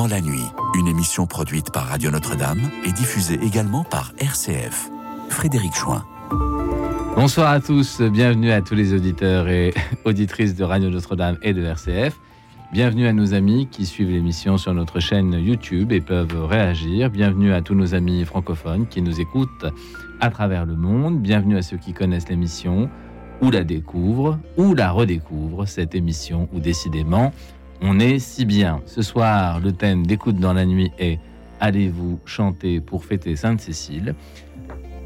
dans la nuit, une émission produite par Radio Notre-Dame et diffusée également par RCF. Frédéric Chouin. Bonsoir à tous, bienvenue à tous les auditeurs et auditrices de Radio Notre-Dame et de RCF. Bienvenue à nos amis qui suivent l'émission sur notre chaîne YouTube et peuvent réagir. Bienvenue à tous nos amis francophones qui nous écoutent à travers le monde. Bienvenue à ceux qui connaissent l'émission ou la découvrent ou la redécouvrent, cette émission où décidément on est si bien. Ce soir, le thème d'écoute dans la nuit est Allez-vous chanter pour fêter Sainte-Cécile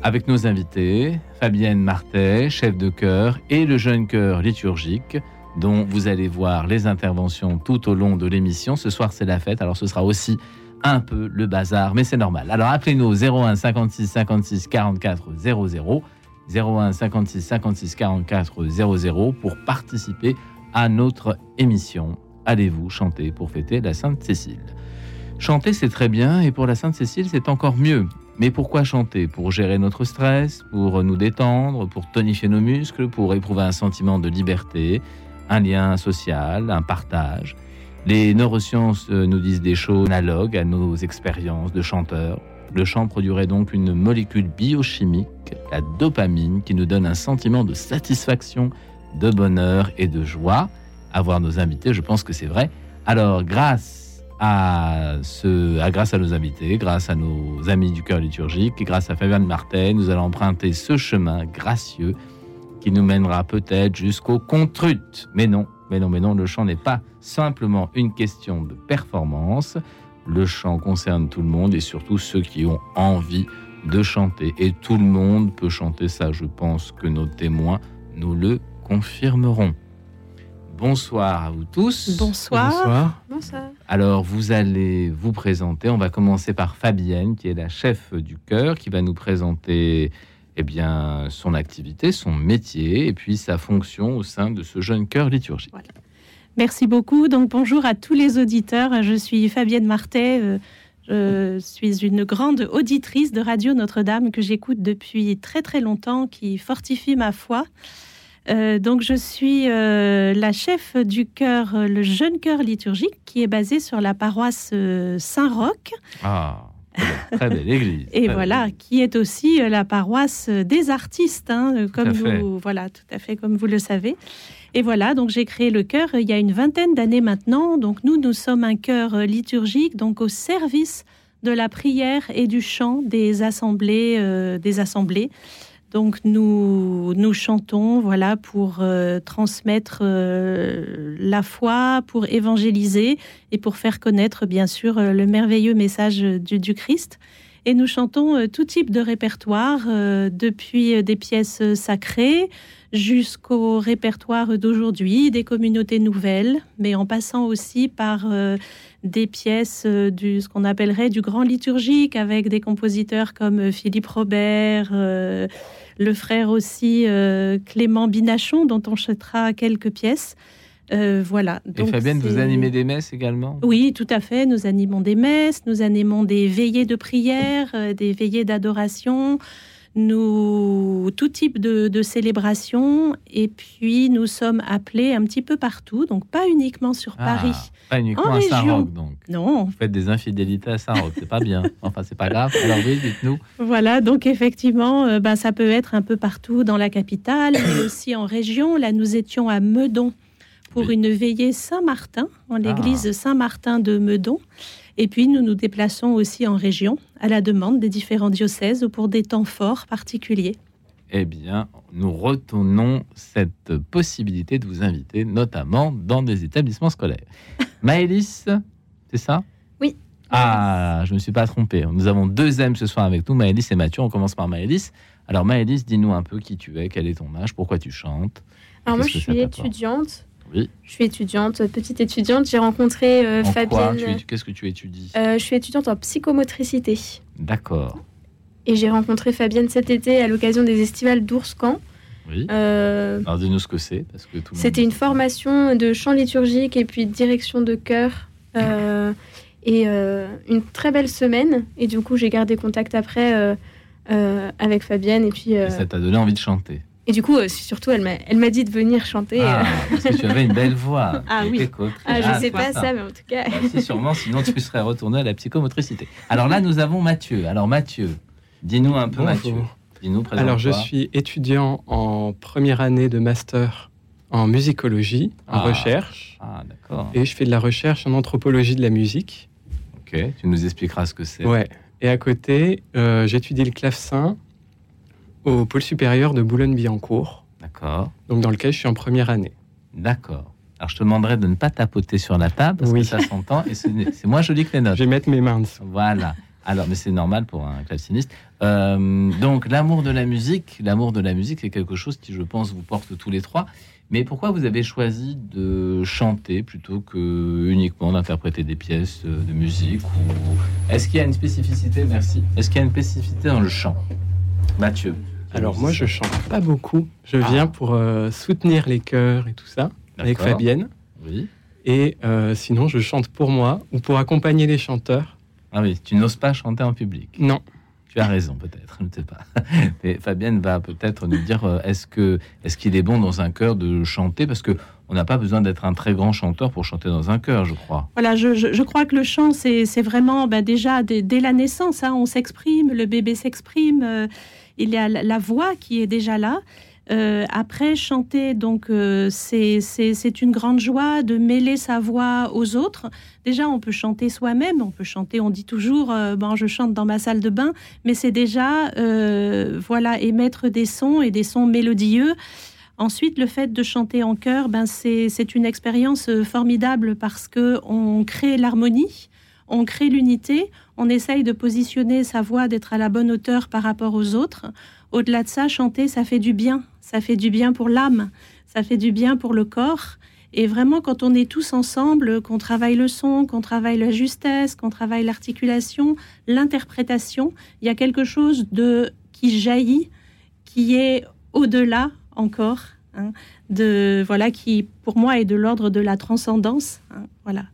avec nos invités, Fabienne Martet, chef de chœur, et le jeune chœur liturgique, dont vous allez voir les interventions tout au long de l'émission. Ce soir, c'est la fête, alors ce sera aussi un peu le bazar, mais c'est normal. Alors appelez-nous 01 56 56 44 00, 01 56 56 44 00 pour participer à notre émission allez-vous chanter pour fêter la Sainte Cécile? Chanter, c'est très bien, et pour la Sainte Cécile, c'est encore mieux. Mais pourquoi chanter? Pour gérer notre stress, pour nous détendre, pour tonifier nos muscles, pour éprouver un sentiment de liberté, un lien social, un partage? Les neurosciences nous disent des choses analogues à nos expériences de chanteurs. Le chant produirait donc une molécule biochimique, la dopamine, qui nous donne un sentiment de satisfaction, de bonheur et de joie avoir nos invités. Je pense que c'est vrai. Alors, grâce à, ce, à, grâce à nos invités, grâce à nos amis du cœur liturgique grâce à Fabienne Martin, nous allons emprunter ce chemin gracieux qui nous mènera peut-être jusqu'au contrut. Mais non, mais non, mais non, le chant n'est pas simplement une question de performance. Le chant concerne tout le monde et surtout ceux qui ont envie de chanter. Et tout le monde peut chanter ça. Je pense que nos témoins nous le confirmeront. Bonsoir à vous tous. Bonsoir. Bonsoir. Alors, vous allez vous présenter. On va commencer par Fabienne, qui est la chef du chœur, qui va nous présenter eh bien, son activité, son métier et puis sa fonction au sein de ce jeune chœur liturgique. Merci beaucoup. Donc, bonjour à tous les auditeurs. Je suis Fabienne Martet. Euh, je suis une grande auditrice de Radio Notre-Dame que j'écoute depuis très très longtemps, qui fortifie ma foi. Euh, donc, je suis euh, la chef du chœur, euh, le jeune chœur liturgique, qui est basé sur la paroisse Saint-Roch. Ah, très belle église. Et voilà, qui est aussi la paroisse des artistes, hein, comme vous, voilà, tout à fait, comme vous le savez. Et voilà, donc j'ai créé le chœur il y a une vingtaine d'années maintenant. Donc nous, nous sommes un chœur liturgique, donc au service de la prière et du chant des assemblées, des assemblées. Donc nous, nous chantons voilà, pour euh, transmettre euh, la foi, pour évangéliser et pour faire connaître bien sûr euh, le merveilleux message du, Christ. Et nous chantons tout type de répertoire, depuis des pièces sacrées jusqu'au répertoire d'aujourd'hui, des communautés nouvelles, mais en passant aussi par des pièces du ce qu'on appellerait du grand liturgique avec des compositeurs comme Philippe Robert le frère aussi euh, Clément Binachon, dont on chantera quelques pièces. Euh, voilà. Et Fabienne, vous animez des messes également? Oui, tout à fait. Nous animons des messes, nous animons des veillées de prière, euh, des veillées d'adoration, nous tout type de, de célébrations. Et puis nous sommes appelés un petit peu partout, donc pas uniquement sur ah, Paris. Pas uniquement à Saint-Roch, donc. Non. Vous faites des infidélités à Saint-Roch, c'est pas bien. Enfin, c'est pas grave. Alors oui, dites-nous. Voilà, donc effectivement, euh, ben, ça peut être un peu partout dans la capitale, mais aussi en région. Là, nous étions à Meudon pour une veillée Saint-Martin, en l'église ah. Saint-Martin de Meudon. Et puis, nous nous déplaçons aussi en région, à la demande des différents diocèses ou pour des temps forts particuliers. Eh bien, nous retenons cette possibilité de vous inviter, notamment dans des établissements scolaires. Maëlys, c'est ça? Oui. Ah, je ne me suis pas trompé. Nous avons deux M ce soir avec nous, Maëlys et Mathieu. On commence par Maëlys. Alors, Maëlys, dis-nous un peu qui tu es, quel est ton âge, pourquoi tu chantes? Alors, moi, je suis étudiante je suis étudiante, petite étudiante. J'ai rencontré euh, Fabienne. Qu'est-ce que tu étudies? euh, Je suis étudiante en psychomotricité. D'accord. Et j'ai rencontré Fabienne cet été à l'occasion des estivales d'Ourscan. Oui. Euh, Alors dis-nous ce que c'est, parce que C'était une formation de chant liturgique et puis de direction de chœur. et une très belle semaine. Et du coup, j'ai gardé contact après avec Fabienne. Et puis. ça t'a donné envie de chanter? Et du coup, surtout, elle m'a, elle m'a dit de venir chanter. Ah, parce que tu avais une belle voix. Ah oui. Ah, je ne sais pas ça, mais en tout cas. Bah, sûrement, sinon tu serais retourné à la psychomotricité. Alors là, nous avons Mathieu. Alors Mathieu, dis-nous un peu Mathieu. Dis-nous, Alors je suis étudiant en première année de master en musicologie, en ah. recherche. Ah, d'accord. Et je fais de la recherche en anthropologie de la musique. Ok, tu nous expliqueras ce que c'est. Ouais. Et à côté, euh, j'étudie le clavecin au pôle supérieur de Boulogne-Billancourt. D'accord. Donc dans lequel je suis en première année. D'accord. Alors je te demanderai de ne pas tapoter sur la table parce que ça s'entend et c'est moins joli que les notes. Je vais mettre mes mains dessous. Voilà. Alors, mais c'est normal pour un claveciniste. Euh, donc, l'amour de la musique, l'amour de la musique, c'est quelque chose qui, je pense, vous porte tous les trois. Mais pourquoi vous avez choisi de chanter plutôt que uniquement d'interpréter des pièces de musique ou... Est-ce qu'il y a une spécificité Merci. Est-ce qu'il y a une spécificité dans le chant? Mathieu Alors moi, je chante pas beaucoup. Je ah. viens pour euh, soutenir les chœurs et tout ça avec Fabienne. Oui. Et euh, sinon, je chante pour moi ou pour accompagner les chanteurs. Ah oui, tu n'oses pas chanter en public Non. Tu as raison, peut-être, je ne sais pas. Mais Fabienne va peut-être nous dire euh, est-ce que est-ce qu'il est bon dans un chœur de chanter? Parce que on n'a pas besoin d'être un très grand chanteur pour chanter dans un chœur, je crois. Voilà, je, crois que le chant, c'est vraiment bah, déjà dès, la naissance, hein, on s'exprime, le bébé s'exprime, euh, il y a la voix qui est déjà là. Euh, après, chanter, donc euh, c'est une grande joie de mêler sa voix aux autres. Déjà, on peut chanter soi-même, on peut chanter, on dit toujours, euh, bon, je chante dans ma salle de bain, mais c'est déjà, voilà, émettre des sons et des sons mélodieux. Ensuite, le fait de chanter en chœur, ben, c'est une expérience formidable parce que on crée l'harmonie, on crée l'unité, on essaye de positionner sa voix, d'être à la bonne hauteur par rapport aux autres. Au-delà de ça, chanter, ça fait du bien ça fait du bien pour l'âme, ça fait du bien pour le corps. Et vraiment, quand on est tous ensemble, qu'on travaille le son, qu'on travaille la justesse, qu'on travaille l'articulation, l'interprétation, il y a quelque chose de qui jaillit, qui est au-delà encore, hein, de voilà, qui pour moi est de l'ordre de la transcendance. Hein, voilà.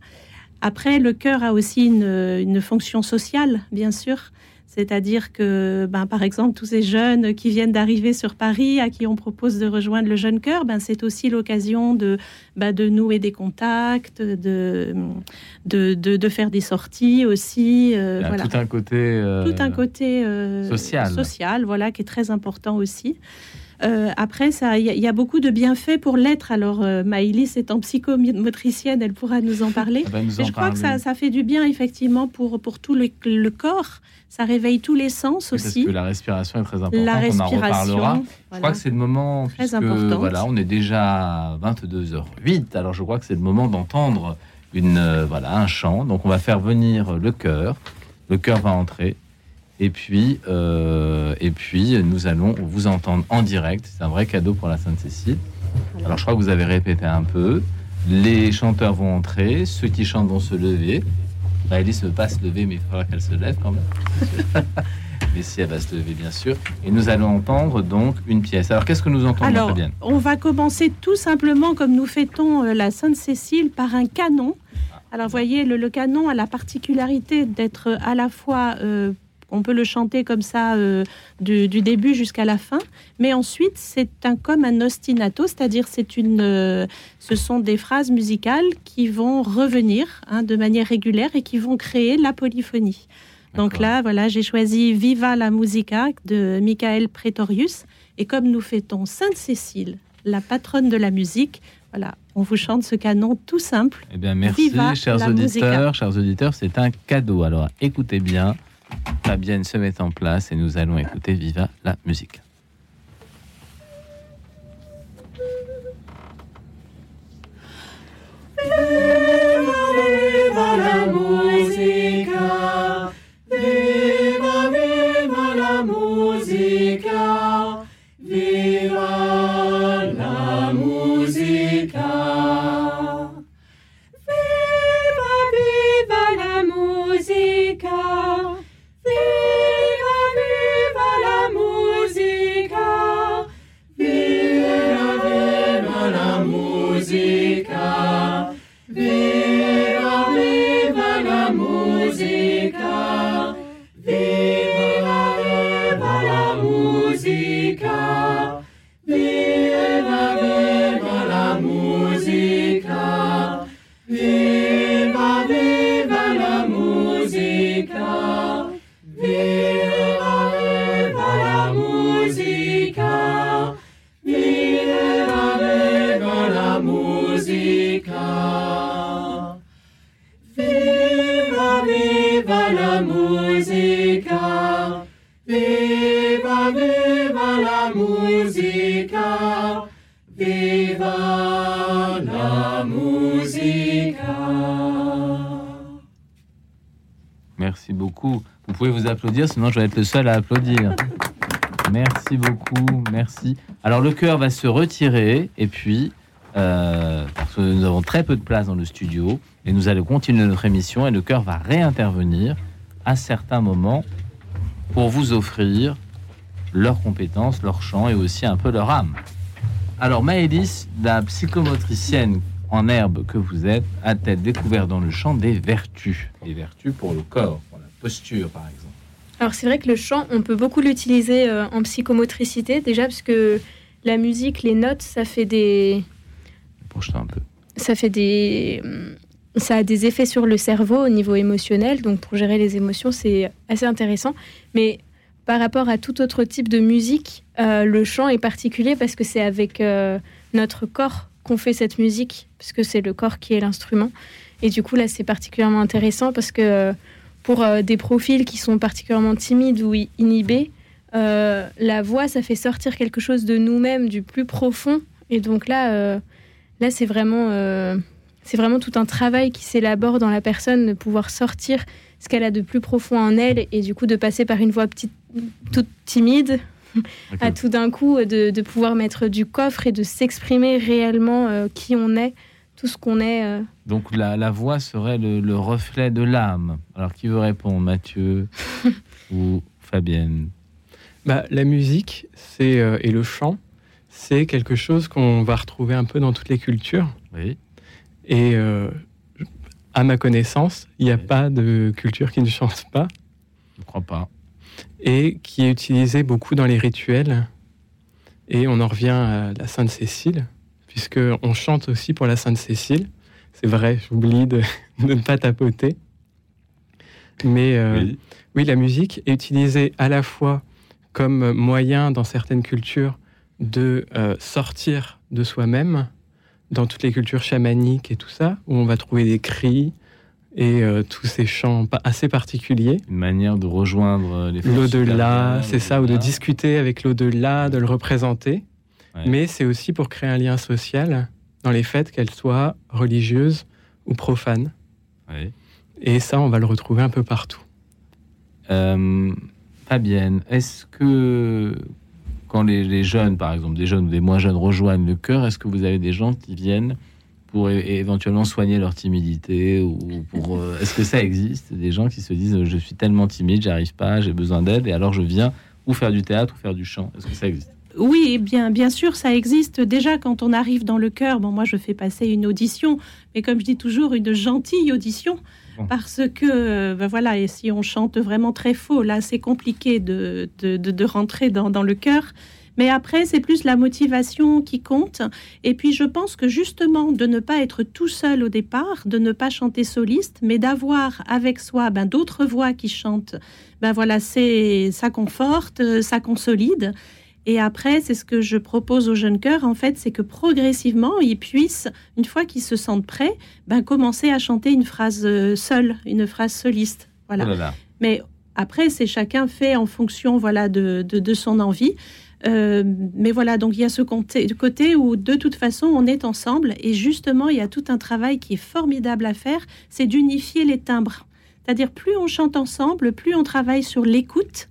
Après, le cœur a aussi une, une fonction sociale, bien sûr. C'est-à-dire que, ben, par exemple, tous ces jeunes qui viennent d'arriver sur Paris, à qui on propose de rejoindre le Jeune Cœur, ben, c'est aussi l'occasion de, ben, de nouer des contacts, de, de, de, faire des sorties aussi. Euh, voilà. Tout un côté, euh, tout un côté euh, social. social, voilà, qui est très important aussi. Euh, après, il y, a beaucoup de bienfaits pour l'être. Alors, euh, Maïlis étant psychomotricienne, elle pourra nous en parler. je crois que ça, fait du bien, effectivement, pour, pour tout le, corps. Ça réveille tous les sens aussi. Que la respiration est très importante. La respiration. Je crois que c'est le moment, très important. Voilà, on est déjà à 22h08. Alors, je crois que c'est le moment d'entendre une, euh, voilà, un chant. Donc, on va faire venir le cœur. Le cœur va entrer. Et puis, euh, et puis, nous allons vous entendre en direct. C'est un vrai cadeau pour la Sainte-Cécile. Alors, je crois que vous avez répété un peu. Les chanteurs vont entrer, ceux qui chantent vont se lever. Alice ne veut pas se lever, mais il faudra qu'elle se lève quand même. mais si elle va se lever, bien sûr. Et nous allons entendre donc une pièce. Alors, qu'est-ce que nous entendons Alors, bien On va commencer tout simplement, comme nous fêtons euh, la Sainte-Cécile, par un canon. Alors, vous voyez, le, canon a la particularité d'être à la fois euh, on peut le chanter comme ça euh, du, début jusqu'à la fin, mais ensuite c'est un comme un ostinato, c'est-à-dire c'est une, euh, ce sont des phrases musicales qui vont revenir hein, de manière régulière et qui vont créer la polyphonie. Donc là, voilà, j'ai choisi Viva la musica de Michael Pretorius, et comme nous fêtons Sainte Cécile, la patronne de la musique, voilà, on vous chante ce canon tout simple. Eh bien, merci, chers auditeurs, chers auditeurs, c'est un cadeau. Alors, écoutez bien. Fabienne se met en place et nous allons écouter Viva la musique. Beaucoup. Vous pouvez vous applaudir, sinon je vais être le seul à applaudir. Merci beaucoup, merci. Alors le cœur va se retirer et puis, euh, parce que nous avons très peu de place dans le studio, et nous allons continuer notre émission et le cœur va réintervenir à certains moments pour vous offrir leurs compétences, leur chant et aussi un peu leur âme. Alors Maëlys, la psychomotricienne en herbe que vous êtes, a-t-elle découvert dans le chant des vertus? Des vertus pour le corps, posture par exemple alors c'est vrai que le chant, on peut beaucoup l'utiliser euh, en psychomotricité, déjà parce que la musique, les notes, ça fait des... un peu. Ça fait des... Hum, ça a des effets sur le cerveau au niveau émotionnel, donc pour gérer les émotions, c'est assez intéressant. Mais par rapport à tout autre type de musique, euh, le chant est particulier parce que c'est avec euh, notre corps qu'on fait cette musique, puisque c'est le corps qui est l'instrument. Et du coup, là, c'est particulièrement intéressant parce que pour euh, des profils qui sont particulièrement timides ou inhibés, euh, la voix, ça fait sortir quelque chose de nous-mêmes, du plus profond. Et donc là, euh, là c'est vraiment, c'est vraiment tout un travail qui s'élabore dans la personne de pouvoir sortir ce qu'elle a de plus profond en elle et du coup de passer par une voix petite, toute timide à tout d'un coup de, de, pouvoir mettre du coffre et de s'exprimer réellement qui on est tout ce qu'on est. Euh. Donc la, voix serait le, reflet de l'âme. Alors qui veut répondre, Mathieu ou Fabienne? Bah, La musique c'est euh, et le chant, c'est quelque chose qu'on va retrouver un peu dans toutes les cultures. Oui. Et euh, à ma connaissance, il n'y a pas de culture qui ne chante pas. Je ne crois pas. Et qui est utilisé beaucoup dans les rituels. Et on en revient à la Sainte Cécile puisqu'on chante aussi pour la Sainte Cécile. C'est vrai, j'oublie de, ne pas tapoter. Mais euh, oui. la musique est utilisée à la fois comme moyen dans certaines cultures de euh, sortir de soi-même, dans toutes les cultures chamaniques et tout ça, où on va trouver des cris et euh, tous ces chants assez particuliers. Une manière de rejoindre les L'au-delà, c'est ça, ou de discuter avec l'au-delà, de le représenter mais c'est aussi pour créer un lien social dans les fêtes, qu'elles soient religieuses ou profanes. Et ça, on va le retrouver un peu partout. Euh, Fabienne, est-ce que quand les, jeunes, par exemple, des jeunes ou des moins jeunes rejoignent le cœur, est-ce que vous avez des gens qui viennent pour éventuellement soigner leur timidité ou pour euh, est-ce que ça existe des gens qui se disent je suis tellement timide j'arrive pas j'ai besoin d'aide et alors je viens ou faire du théâtre ou faire du chant? Est-ce que ça existe? Oui, bien, bien sûr, ça existe déjà quand on arrive dans le cœur. Bon, moi, je fais passer une audition, mais comme je dis toujours, une gentille audition, parce que, ben voilà, et si on chante vraiment très faux, là, c'est compliqué de, de, rentrer dans, dans le cœur. Mais après, c'est plus la motivation qui compte. Et puis, je pense que justement, de ne pas être tout seul au départ, de ne pas chanter soliste, mais d'avoir avec soi ben, d'autres voix qui chantent, ben voilà, c'est ça conforte, ça consolide. Et après, c'est ce que je propose aux jeunes chœurs, en fait, c'est que progressivement, ils puissent, une fois qu'ils se sentent prêts, ben, commencer à chanter une phrase euh, seule, une phrase soliste. Voilà. Oh mais après, c'est chacun fait en fonction voilà, de, de, son envie. Euh, mais voilà, donc il y a ce côté, côté où de toute façon on est ensemble et justement il y a tout un travail qui est formidable à faire, c'est d'unifier les timbres. C'est-à-dire plus on chante ensemble, plus on travaille sur l'écoute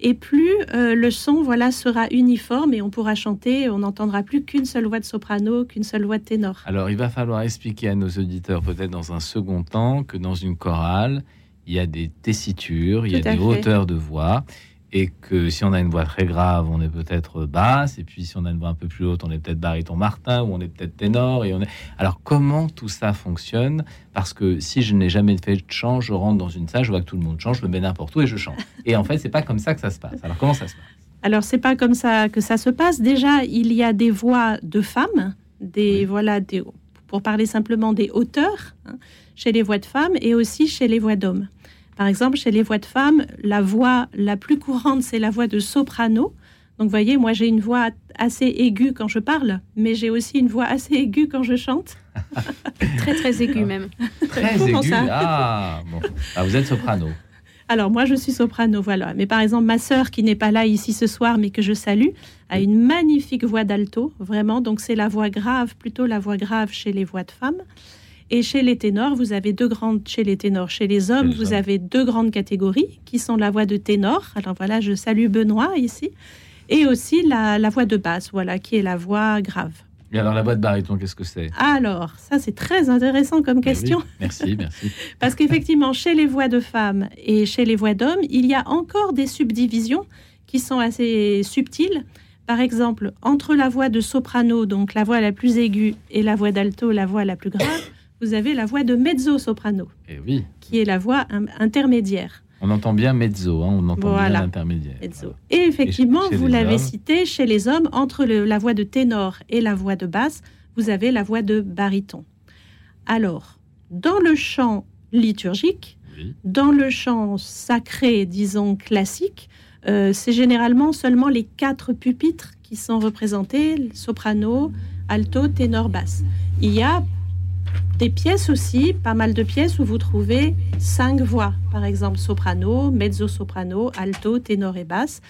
et plus euh, le son voilà sera uniforme et on pourra chanter, on n'entendra plus qu'une seule voix de soprano, qu'une seule voix de ténor. Alors il va falloir expliquer à nos auditeurs peut-être dans un second temps que dans une chorale, il y a des tessitures, il y a des hauteurs de voix et que si on a une voix très grave, on est peut-être basse, et puis si on a une voix un peu plus haute, on est peut-être baryton Martin, ou on est peut-être ténor, et on est... Alors comment tout ça fonctionne? Parce que si je n'ai jamais fait de chant, je rentre dans une salle, je vois que tout le monde chante, je me mets n'importe où et je chante. Et en fait, c'est pas comme ça que ça se passe. Alors comment ça se passe? Alors c'est pas comme ça que ça se passe. Déjà, il y a des voix de femmes, des voilà, des, pour parler simplement des hauteurs, hein, chez les voix de femmes, et aussi chez les voix d'hommes. Par exemple, chez les voix de femmes, la voix la plus courante, c'est la voix de soprano. Donc, vous voyez, moi, j'ai une voix assez aiguë quand je parle, mais j'ai aussi une voix assez aiguë quand je chante. très, très aiguë même. Très aiguë. Ah, bon. ah, vous êtes soprano. Alors, moi, je suis soprano, voilà. Mais par exemple, ma sœur, qui n'est pas là ici ce soir, mais que je salue, a une magnifique voix d'alto, vraiment. Donc, c'est la voix grave, plutôt la voix grave chez les voix de femmes. Et chez les ténors, vous avez deux grandes, chez les ténors, chez les hommes, vous avez deux grandes catégories qui sont la voix de ténor. Alors voilà, je salue Benoît ici. Et aussi la, la voix de basse, voilà, qui est la voix grave. Et alors la voix de baryton, qu'est-ce que c'est? Alors, ça c'est très intéressant comme question. merci, merci. Parce qu'effectivement, chez les voix de femmes et chez les voix d'hommes, il y a encore des subdivisions qui sont assez subtiles. Par exemple, entre la voix de soprano, donc la voix la plus aiguë, et la voix d'alto, la voix la plus grave, vous avez la voix de mezzo-soprano, eh oui. qui est la voix intermédiaire. On entend bien mezzo, hein, on entend bien l'intermédiaire. Et effectivement, vous l'avez cité, chez les hommes, entre la voix de ténor et la voix de basse, vous avez la voix de baryton. Alors, dans le chant liturgique, dans le chant sacré, disons classique, euh, c'est généralement seulement les quatre pupitres qui sont représentés, soprano, alto, ténor, basse. Il y a des pièces aussi, pas mal de pièces où vous trouvez cinq voix, par exemple soprano, mezzo-soprano, alto, ténor et basse.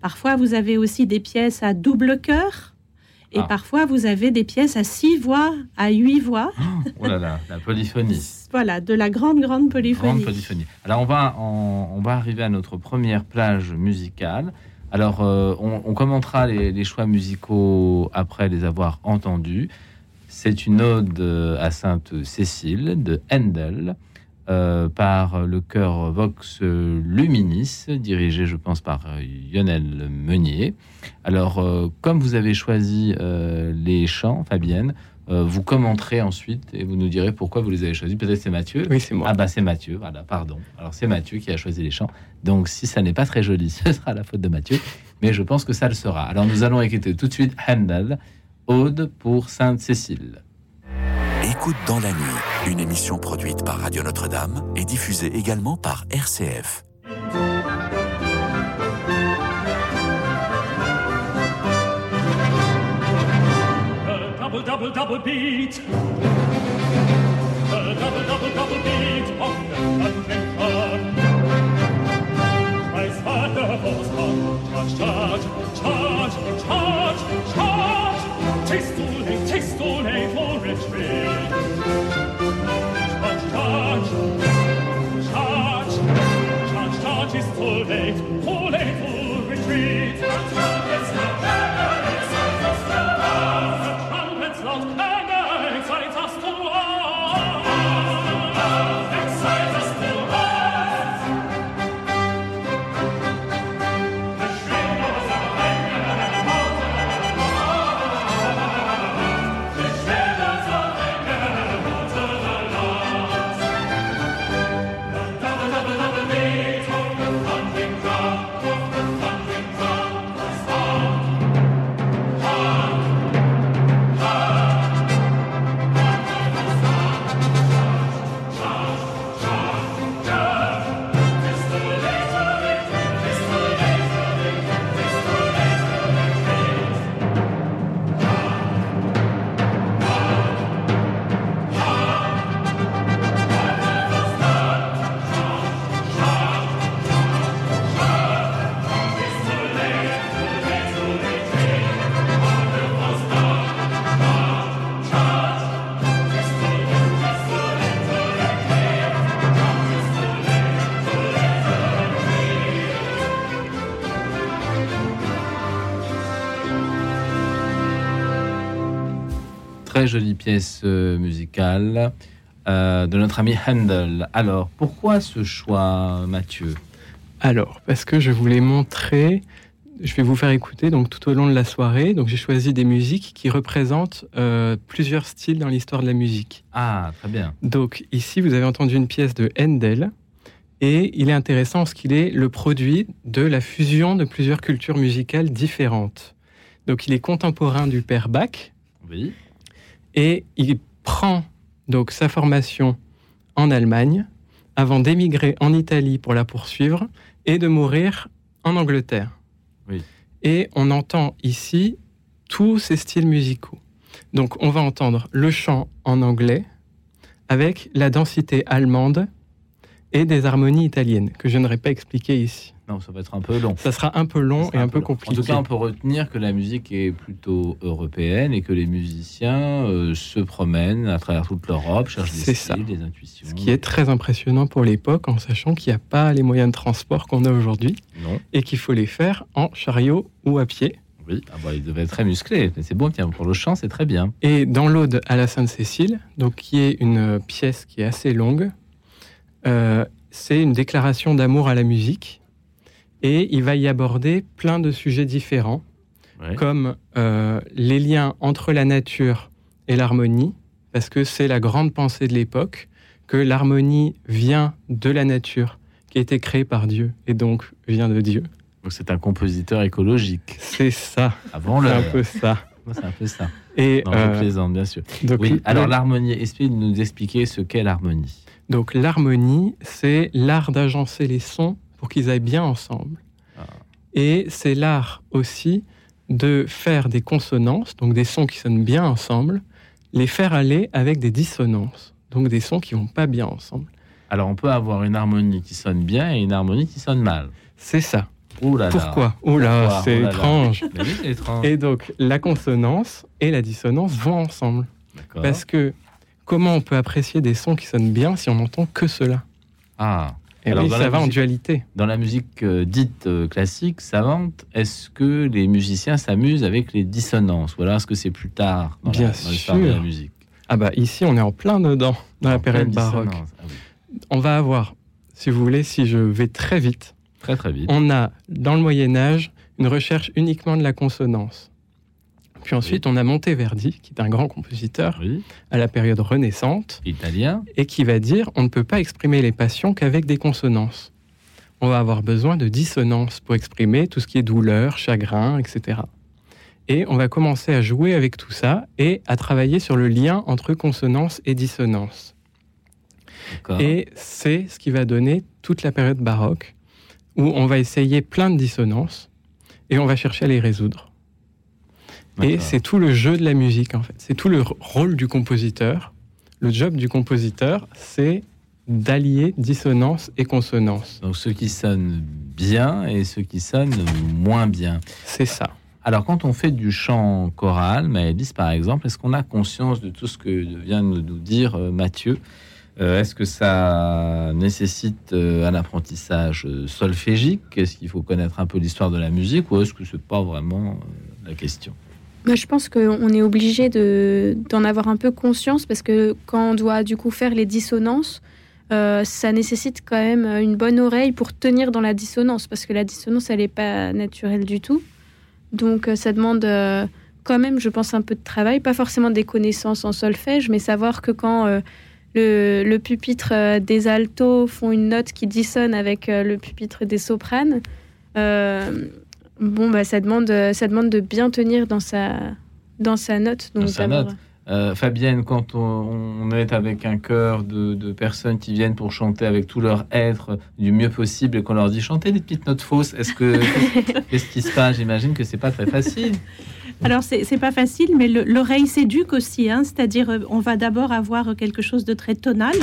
Parfois, vous avez aussi des pièces à double chœur. Et ah. parfois, vous avez des pièces à six voix, à huit voix. Oh là là, la polyphonie. voilà, de la grande, grande polyphonie. polyphonie. Alors, on va, on, va arriver à notre première plage musicale. Alors, euh, on, commentera les, les, choix musicaux après les avoir entendus. C'est une ode euh, à Sainte Cécile de Handel euh, par le chœur Vox Luminis, dirigé, je pense, par Lionel Meunier. Alors, euh, comme vous avez choisi les chants, Fabienne, vous commenterez ensuite et vous nous direz pourquoi vous les avez choisis. Peut-être c'est Mathieu. Oui, c'est moi. Ah bah c'est Mathieu, voilà, pardon. Alors c'est Mathieu qui a choisi les chants. Donc si ça n'est pas très joli, ce sera la faute de Mathieu. Mais je pense que ça le sera. Alors nous allons écouter tout de suite Handel Aude pour Sainte-Cécile. Écoute dans la nuit, une émission produite par Radio Notre-Dame et diffusée également par RCF. double, double, double beat. double, double, double beat of the charge, charge, charge, charge, charge. Christi jolie pièce euh, musicale euh, de notre ami Handel. Alors, pourquoi ce choix, Mathieu? Alors, parce que je voulais montrer, je vais vous faire écouter donc tout au long de la soirée. Donc, j'ai choisi des musiques qui représentent euh, plusieurs styles dans l'histoire de la musique. Ah, très bien. Donc, ici, vous avez entendu une pièce de Handel. Et il est intéressant parce qu'il est le produit de la fusion de plusieurs cultures musicales différentes. Donc, il est contemporain du père Bach. Oui et il prend donc sa formation en Allemagne avant d'émigrer en Italie pour la poursuivre et de mourir en Angleterre. Et on entend ici tous ces styles musicaux. Donc on va entendre le chant en anglais avec la densité allemande et des harmonies italiennes que je n'aurais pas expliquées ici. Non, ça va être un peu long. Ça sera un peu long et un, peu, compliqué. En tout cas, on peut retenir que la musique est plutôt européenne et que les musiciens euh, se promènent à travers toute l'Europe, cherchent des styles, des intuitions. Ce qui est très impressionnant pour l'époque, en sachant qu'il n'y a pas les moyens de transport qu'on a aujourd'hui et qu'il faut les faire en chariot ou à pied. Oui, ah bah, il devait être très musclé, mais c'est bon, tiens, pour le chant, c'est très bien. Et dans l'Aude à la Sainte-Cécile, donc qui est une pièce qui est assez longue, euh, c'est une déclaration d'amour à la musique et il va y aborder plein de sujets différents, comme euh, les liens entre la nature et l'harmonie, parce que c'est la grande pensée de l'époque, que l'harmonie vient de la nature, qui a été créée par Dieu, et donc vient de Dieu. Donc c'est un compositeur écologique. C'est ça. Avant le. C'est un peu ça. C'est un peu ça. Et non, euh, plaisante, bien sûr. oui. Alors l'harmonie, explique nous expliquer ce qu'est l'harmonie? Donc l'harmonie, c'est l'art d'agencer les sons pour qu'ils aillent bien ensemble. Ah. Et c'est l'art aussi de faire des consonances, donc des sons qui sonnent bien ensemble, les faire aller avec des dissonances, donc des sons qui vont pas bien ensemble. Alors on peut avoir une harmonie qui sonne bien et une harmonie qui sonne mal. C'est ça. Pourquoi? Oh là, c'est étrange. étrange. Et donc la consonance et la dissonance vont ensemble. Parce que comment on peut apprécier des sons qui sonnent bien si on n'entend que cela Ah. Et Alors, ça va en dualité. Dans la musique euh, dite euh, classique, savante, est-ce que les musiciens s'amusent avec les dissonances? Ou alors est-ce que c'est plus tard dans Bien l'histoire de la musique? Ah bah ici, on est en plein dedans, dans la période baroque. Ah on va avoir, si vous voulez, si je vais très vite, très très vite, on a dans le Moyen Âge une recherche uniquement de la consonance. Puis ensuite, on a Monteverdi, qui est un grand compositeur à la période renaissante. Italien. Et qui va dire on ne peut pas exprimer les passions qu'avec des consonances. On va avoir besoin de dissonances pour exprimer tout ce qui est douleur, chagrin, etc. Et on va commencer à jouer avec tout ça et à travailler sur le lien entre consonance et dissonance. Et c'est ce qui va donner toute la période baroque, où on va essayer plein de dissonances et on va chercher à les résoudre. Et c'est tout le jeu de la musique, en fait. C'est tout le rôle du compositeur. Le job du compositeur, c'est d'allier dissonance et consonance. Donc ceux qui sonnent bien et ceux qui sonnent moins bien. C'est ça. Alors quand on fait du chant choral, Maëlys par exemple, est-ce qu'on a conscience de tout ce que vient de nous dire euh, Mathieu? Euh, Est-ce que ça nécessite euh, un apprentissage solfégique? Est-ce qu'il faut connaître un peu l'histoire de la musique ou est-ce que c'est pas vraiment la question? Bah, je pense qu'on est obligé d'en avoir un peu conscience parce que quand on doit du coup faire les dissonances, euh, ça nécessite quand même une bonne oreille pour tenir dans la dissonance parce que la dissonance, elle n'est pas naturelle du tout. Donc euh, ça demande euh, quand même, je pense, un peu de travail, pas forcément des connaissances en solfège, mais savoir que quand le, le, pupitre des altos font une note qui dissonne avec le pupitre des sopranes, Bon, bah, ça, demande, euh, ça demande de bien tenir dans sa, dans sa note. Donc, dans sa note. Euh, Fabienne, quand on, est avec un chœur de, personnes qui viennent pour chanter avec tout leur être du mieux possible et qu'on leur dit chantez des petites notes fausses, est-ce que qu'est-ce qui se passe? J'imagine que c'est pas très facile. Alors c'est pas facile, mais l'oreille s'éduque aussi, hein, c'est-à-dire euh, on va d'abord avoir quelque chose de très tonal,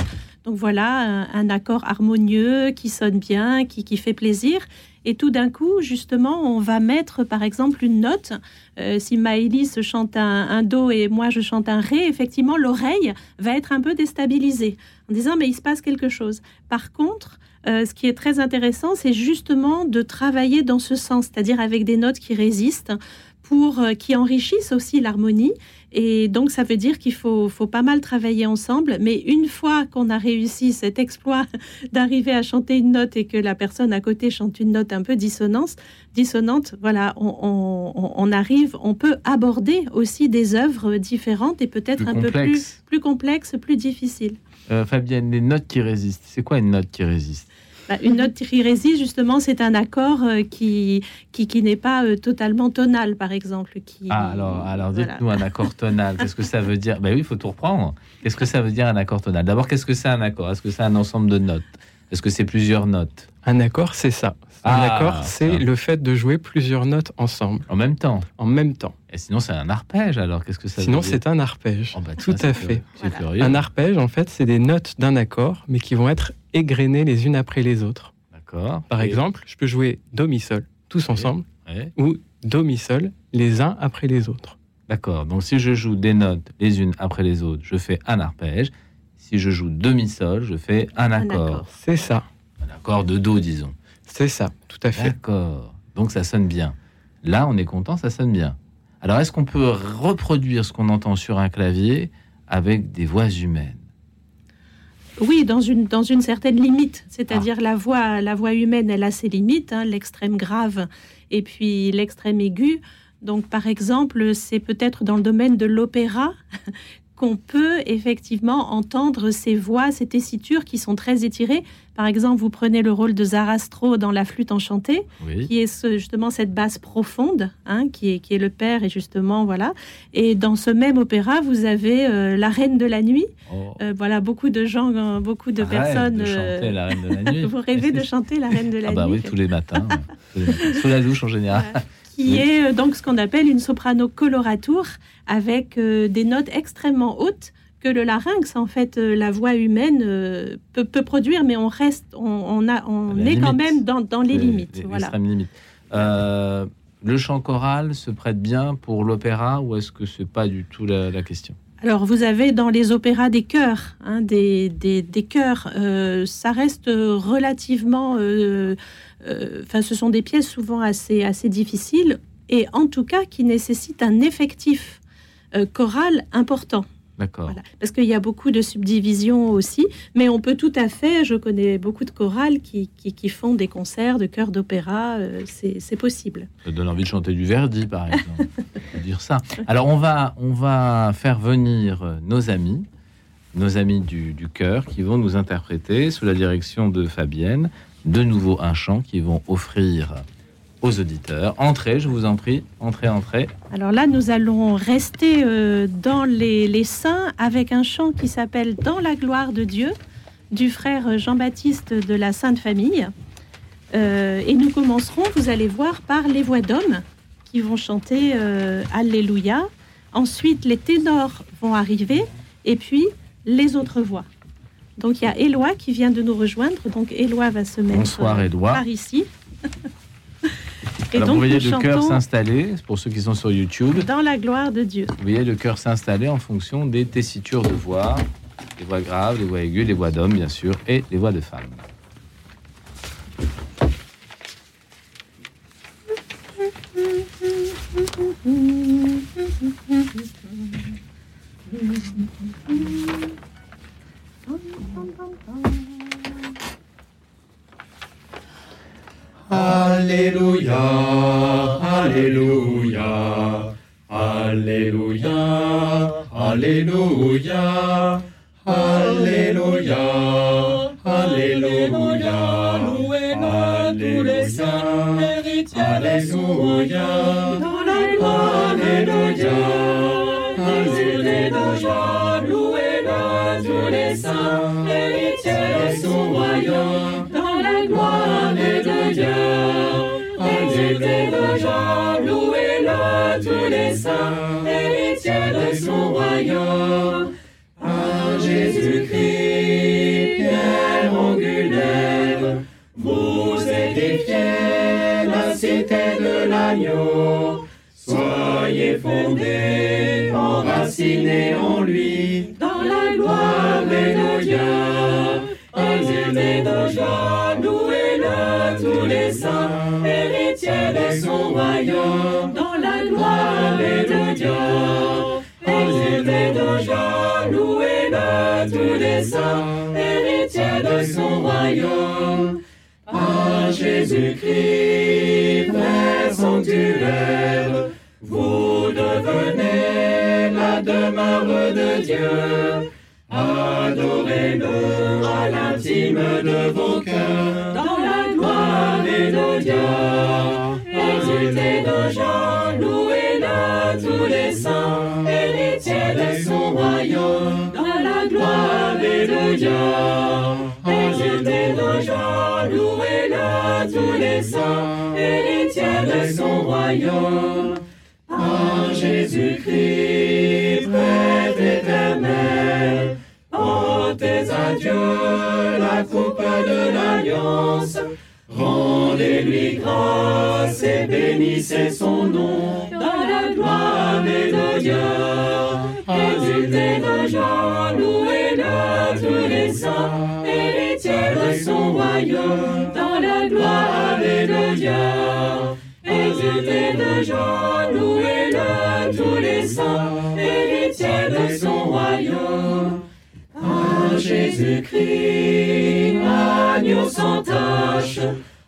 donc voilà un, accord harmonieux qui sonne bien, qui, qui fait plaisir, et tout d'un coup, justement, on va mettre, par exemple, une note. Euh, si Maëlys chante un, Do et moi je chante un Ré, effectivement, l'oreille va être un peu déstabilisée en disant mais il se passe quelque chose. Par contre, euh, ce qui est très intéressant, c'est justement de travailler dans ce sens, c'est-à-dire avec des notes qui résistent, pour euh, qui enrichissent aussi l'harmonie. Et donc, ça veut dire qu'il faut, faut pas mal travailler ensemble. Mais une fois qu'on a réussi cet exploit d'arriver à chanter une note et que la personne à côté chante une note un peu dissonante, dissonante voilà, on, arrive, on peut aborder aussi des œuvres différentes et peut-être un peu plus, plus complexes, plus difficiles. Euh, Fabienne, les notes qui résistent, c'est quoi une note qui résiste? Une note qui résiste, justement, c'est un accord euh, qui, qui, qui n'est pas euh, totalement tonal, par exemple. Qui, ah, alors, alors dites-nous un accord tonal. Qu'est-ce que ça veut dire? Ben oui, il faut tout reprendre. Qu'est-ce que ça veut dire un accord tonal? D'abord, qu'est-ce que c'est un accord? Est-ce que c'est un ensemble de notes? Est-ce que c'est plusieurs notes? Un accord, c'est ça. Un Ah, accord, c'est le fait de jouer plusieurs notes ensemble, En même temps? En même temps. Et sinon, c'est un arpège, alors qu'est-ce que ça Sinon, veut dire? c'est un arpège. Oh, bah, Tout à fait. Voilà. Un arpège, en fait, c'est des notes d'un accord, mais qui vont être égrenées les unes après les autres. D'accord. Par Et- exemple, je peux jouer Do, Mi, Sol, tous ensemble, Ouais. ou Do, Mi, Sol, les uns après les autres. D'accord. Donc, si je joue des notes les unes après les autres, je fais un arpège. Si je joue demi-sol, je fais un Un accord. accord. C'est ça, Un accord de Do, disons. c'est ça, tout à fait. D'accord. Donc, ça sonne bien. Là, on est content, ça sonne bien. Alors, est-ce qu'on peut reproduire ce qu'on entend sur un clavier avec des voix humaines? Oui, dans une, dans une certaine limite. C'est-à-dire la voix, la voix humaine, elle a ses limites, hein, l'extrême grave et puis l'extrême aigu. Donc, par exemple, c'est peut-être dans le domaine de l'opéra qu'on peut effectivement entendre ces voix, ces tessitures qui sont très étirées. Par exemple, vous prenez le rôle de Zarastro dans La flûte enchantée, Oui. qui est ce- justement cette basse profonde, hein, qui, est, qui est le père, et justement, voilà. Et dans ce même opéra, vous avez euh, La Reine de la Nuit. Oh, Euh, voilà, beaucoup de gens, euh, beaucoup de rêve personnes. de chanter la Reine de la Nuit. vous rêvez de chanter La Reine de la Ah bah Nuit, oui, tous les matins. Tous les matins. Sous la douche en général. Qui Oui. est euh, donc ce qu'on appelle une soprano coloratour, avec euh, des notes extrêmement hautes que le larynx, en fait, euh, la voix humaine euh, peut, peut produire, mais on reste, on, on a, on est quand même dans, dans les, limites. les- voilà. Euh, le chant choral se prête bien pour l'opéra ou est-ce que c'est pas du tout la, la question? Alors, vous avez dans les opéras des chœurs, hein, des, des, des chœurs, euh, ça reste relativement. Euh, Enfin, ce sont des pièces souvent assez, assez difficiles et en tout cas qui nécessitent un effectif euh, choral important. D'accord. Voilà. Parce qu'il y a beaucoup de subdivisions aussi, mais on peut tout à fait, je connais beaucoup de chorales qui, qui, qui font des concerts de chœurs d'opéra, euh, c'est possible. Ça donne envie de chanter du Verdi, par exemple. Dire ça. Alors, on va, on va faire venir nos amis, nos amis du, du chœur, qui vont nous interpréter, sous la direction de Fabienne, de nouveau un chant qu'ils vont offrir aux auditeurs. Entrez, je vous en prie. Entrez, entrez. Alors là, nous allons rester euh, dans les, saints avec un chant qui s'appelle Dans la gloire de Dieu du frère Jean-Baptiste de la Sainte Famille. Euh, et nous commencerons, vous allez voir, par les voix d'hommes qui vont chanter euh, Alléluia. Ensuite, les ténors vont arriver et puis les autres voix. Donc il y a Éloi qui vient de nous rejoindre. Donc Éloi va se mettre Bonsoir, euh, Éloi. par ici. et Alors, donc vous voyez le chantons s'installer, pour ceux qui sont sur YouTube. Dans la gloire de Dieu. Vous voyez le chœur s'installer en fonction des tessitures de voix, les voix graves, les voix aiguës, les voix d'hommes, bien sûr, et les voix de femmes. Alléluia, Alléluia, Alléluia, Alléluia, Alléluia, Alléluia, louez-le tous les saints, héritiers Alléluia, Alléluia, Alléluia, héritiers de son royaume, dans la gloire de Dieu. Alléluia, louez-le tous les saints, héritiers de son royaume. À Jésus-Christ, pierre angulaire, vous édifiez la cité de l'agneau. Soyez fondés, enracinés en lui, la gloire Dieu. Alléluia, louez-le tous les saints, héritiers de son royaume, dans la gloire Dieu. Alléluia, louez-le tous les saints, héritiers de son royaume. À Jésus-Christ, vrai sanctuaire, vous devenez la demeure de Dieu. Adorez-le à l'intime de vos cœurs, dans la gloire de Dieu. Alléluia, louez-le tous les saints, héritiers de son royaume, dans la gloire Dieu. Alléluia, de joie, louez-le tous les saints, héritiers de son royaume. Jésus-Christ, prêtre éternel, ôtez à Dieu la coupe de l'alliance, rendez-lui grâce et bénissez son nom dans la gloire et l'honneur. Exultez joie, louez-le tous les saints, héritiers de son royaume, dans la gloire et l'honneur. Exultez de joie, louez-le tous les saints, héritiers de son royaume. En Jésus-Christ, agneau sans tache,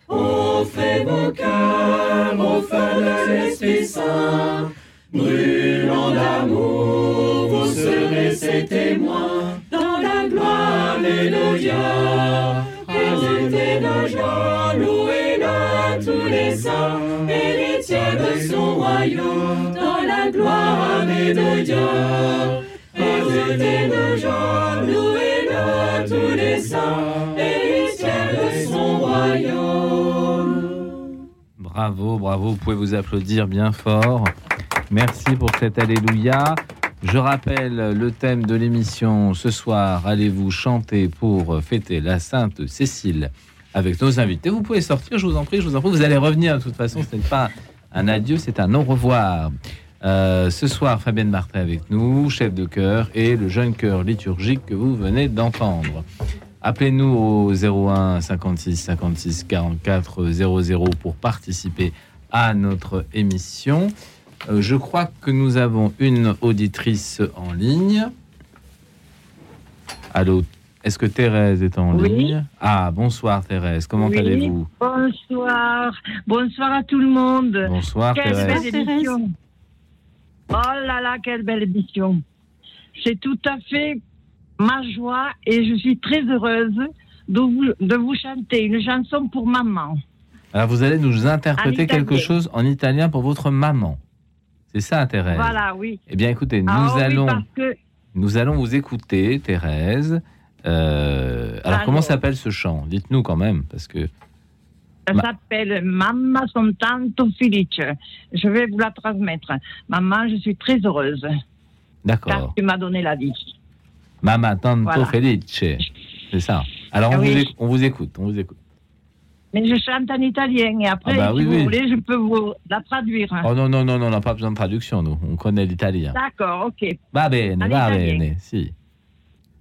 offrez vos cœurs au feu de l'Esprit Saint. Brûlant d'amour, vous serez ses témoins dans la gloire, Alléluia. Exultez de joie, louez-le tous les saints, héritiers de son royaume, dans la gloire, Alléluia. Exultez de joie, louez-le tous les saints, de son royaume. Bravo, bravo, vous pouvez vous applaudir bien fort. Merci pour cet Alléluia. Je rappelle le thème de l'émission ce soir. Allez-vous chanter pour fêter la Sainte Cécile? Avec nos invités Vous pouvez sortir, je vous en prie, je vous en prie. Vous allez revenir de toute façon. Ce n'est pas un adieu, c'est un au revoir. Euh, ce soir, Fabienne Martin avec nous, chef de chœur, et le jeune chœur liturgique que vous venez d'entendre. Appelez-nous au 01 56 56 44 00 pour participer à notre émission. Euh, je crois que nous avons une auditrice en ligne. Allô, est-ce que Thérèse est en Oui. ligne? Ah, bonsoir Thérèse, comment Oui. allez-vous? Bonsoir. Bonsoir à tout le monde. Bonsoir Quelle Thérèse. belle émission. Oh là là, quelle belle émission. C'est tout à fait ma joie et je suis très heureuse de vous, de vous chanter une chanson pour maman. Alors vous allez nous interpréter quelque chose en italien pour votre maman. C'est ça Thérèse? Voilà, oui. Eh bien écoutez, nous Ah allons que nous allons vous écouter Thérèse. Euh, alors Alors. comment s'appelle ce chant? Dites-nous quand même parce que ça Ma- s'appelle Mamma son tanto felice. Je vais vous la transmettre. Maman, je suis très heureuse car d'accord. tu m'as donné la vie. Mamma tanto Voilà. felice. C'est ça. Alors on, vous, on écoute, on vous écoute. Mais je chante en italien et après, Ah bah si oui, vous oui. voulez, je peux vous la traduire. Oh non non non non, on n'a pas besoin de traduction nous. On connaît l'italien. D'accord, ok. Va bene, En va italien. bene, si.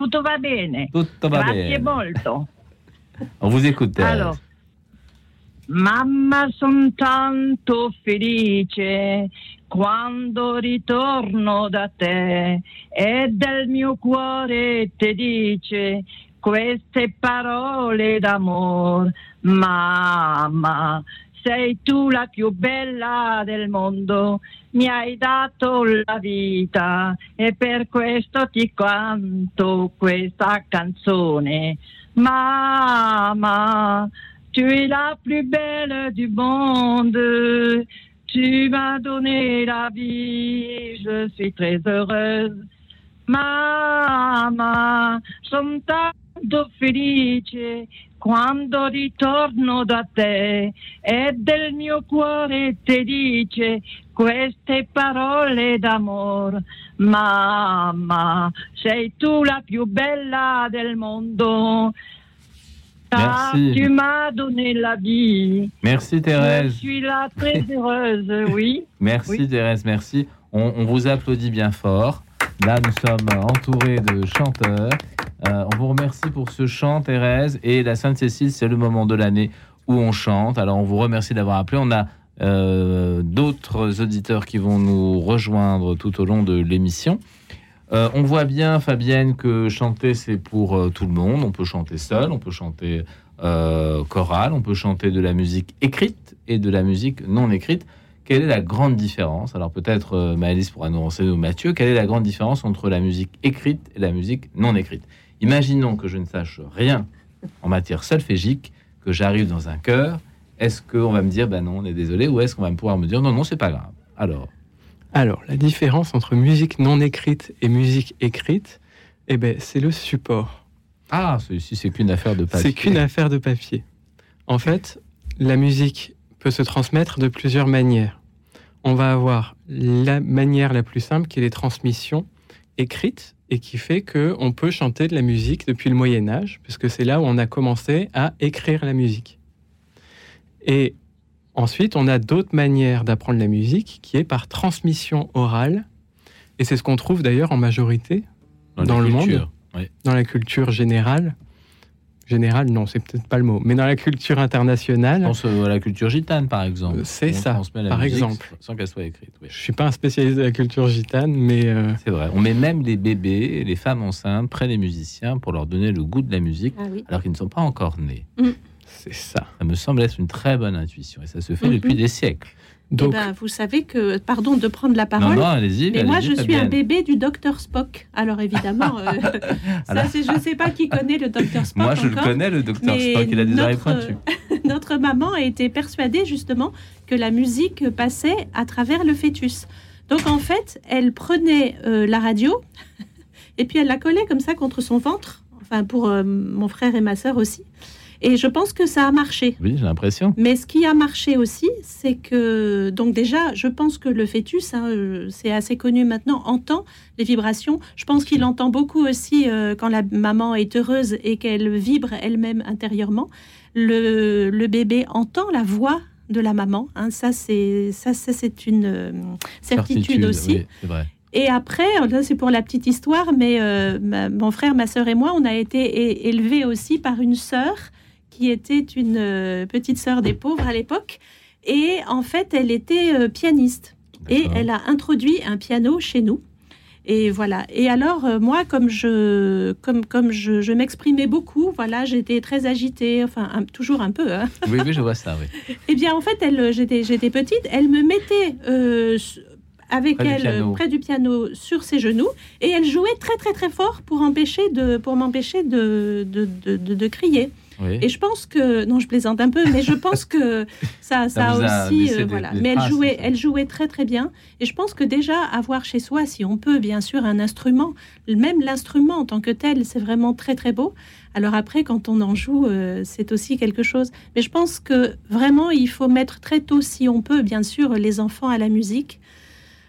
Tutto va bene. Tutto va Grazie bene. molto. On vous écoute. Alors, mamma son tanto felice quando ritorno da te e del mio cuore ti dice queste parole d'amor. Mamma, sei tu la più bella del mondo, mi hai dato la vita e per questo ti canto questa canzone. Mamma, tu es la plus belle du monde. Tu m'as donné la vie, je suis très heureuse. Mamma, sono tanto felice quando ritorno da te e del mio cuore ti dice queste parole d'amor. Mamma, sei tu la più bella del mondo. Tu m'as donné la vie. Merci Je Thérèse. suis là très heureuse, oui. Merci Oui. Thérèse, merci. On, vous applaudit bien fort. Là, nous sommes entourés de chanteurs. Euh, on vous remercie pour ce chant, Thérèse. Et la Sainte-Cécile, c'est le moment de l'année où on chante. Alors, on vous remercie d'avoir appelé. On a euh, d'autres auditeurs qui vont nous rejoindre tout au long de l'émission. Euh, on voit bien, Fabienne, que chanter, c'est pour tout le monde. On peut chanter seul, on peut chanter chorale, on peut chanter de la musique écrite et de la musique non écrite. Quelle est la grande différence Alors peut-être euh, Maëlys pourra nous renseigner ou Mathieu. Quelle est la grande différence entre la musique écrite et la musique non écrite? Imaginons que je ne sache rien en matière solfégique, que j'arrive dans un chœur. Est-ce qu'on va me dire, ben non, on est désolé, ou est-ce qu'on va me pouvoir me dire, non, non, c'est pas grave? Alors, Alors, la différence entre musique non écrite et musique écrite, eh ben, c'est le support. Ah, celui-ci, c'est qu'une affaire de papier. C'est qu'une affaire de papier. En fait, la musique peut se transmettre de plusieurs manières. On va avoir la manière la plus simple qui est les transmissions écrites et qui fait qu'on peut chanter de la musique depuis le Moyen Âge, puisque c'est là où on a commencé à écrire la musique. Et ensuite, on a d'autres manières d'apprendre la musique qui est par transmission orale, et c'est ce qu'on trouve d'ailleurs en majorité dans, le monde, dans la culture générale générale, non, c'est peut-être pas le mot, mais dans la culture internationale. Je pense à la culture gitane, par exemple. C'est ça, par exemple. Sans qu'elle soit écrite. Je suis pas un spécialiste de la culture gitane, mais. Euh, c'est vrai. On met même les bébés, les femmes enceintes près des musiciens pour leur donner le goût de la musique, ah alors qu'ils ne sont pas encore nés. Mm. C'est ça. Ça me semble être une très bonne intuition, et ça se fait mm-hmm. depuis des sièces. Eh Donc, ben, vous savez que, pardon de prendre la parole, non, allez-y, mais moi je suis un bébé du docteur Spock. Alors évidemment, euh, ça, je ne sais pas qui connaît le docteur Spock. Moi je le connais, le docteur Spock, il a des oreilles pointues. notre maman a été persuadée justement que la musique passait à travers le fœtus. Donc en fait, elle prenait euh, la radio et puis elle la collait comme ça contre son ventre, enfin pour euh, mon frère et ma sœur aussi. Et je pense que ça a marché. Oui, j'ai l'impression. Mais ce qui a marché aussi, c'est que, donc déjà, je pense que le fœtus, hein, euh, c'est assez connu maintenant, entend les vibrations. Je pense qu'il entend beaucoup aussi euh, quand la maman est heureuse et qu'elle vibre elle-même intérieurement. Le, le, bébé entend la voix de la maman. Hein, ça, c'est ça, c'est une euh, certitude, aussi. vrai. Et après, c'est pour la petite histoire, mais mon frère, ma sœur et moi, on a été élevés aussi par une sœur qui était une euh, petite sœur des pauvres à l'époque. Et en fait, elle était euh, pianiste. Et elle a introduit un piano chez nous. Et voilà. Et alors, euh, moi, comme je, comme, comme je, m'exprimais beaucoup, voilà, j'étais très agitée, enfin, toujours un peu. Hein. Oui, oui, je vois ça, oui. Eh bien, en fait, elle, j'étais, j'étais petite, elle me mettait avec elle près du piano sur ses genoux et elle jouait très, très, très fort pour, empêcher de, pour m'empêcher de de, de, de, crier. Et je pense que, non, je plaisante un peu, mais je pense que ça, ça, a aussi, euh, voilà. mais elle jouait, elle jouait très très bien. Et je pense que déjà avoir chez soi, si on peut, bien sûr, un instrument, même l'instrument en tant que tel, c'est vraiment très très beau. Alors après, quand on en joue, euh, c'est aussi quelque chose. Mais je pense que vraiment, il faut mettre très tôt, si on peut, bien sûr, les enfants à la musique.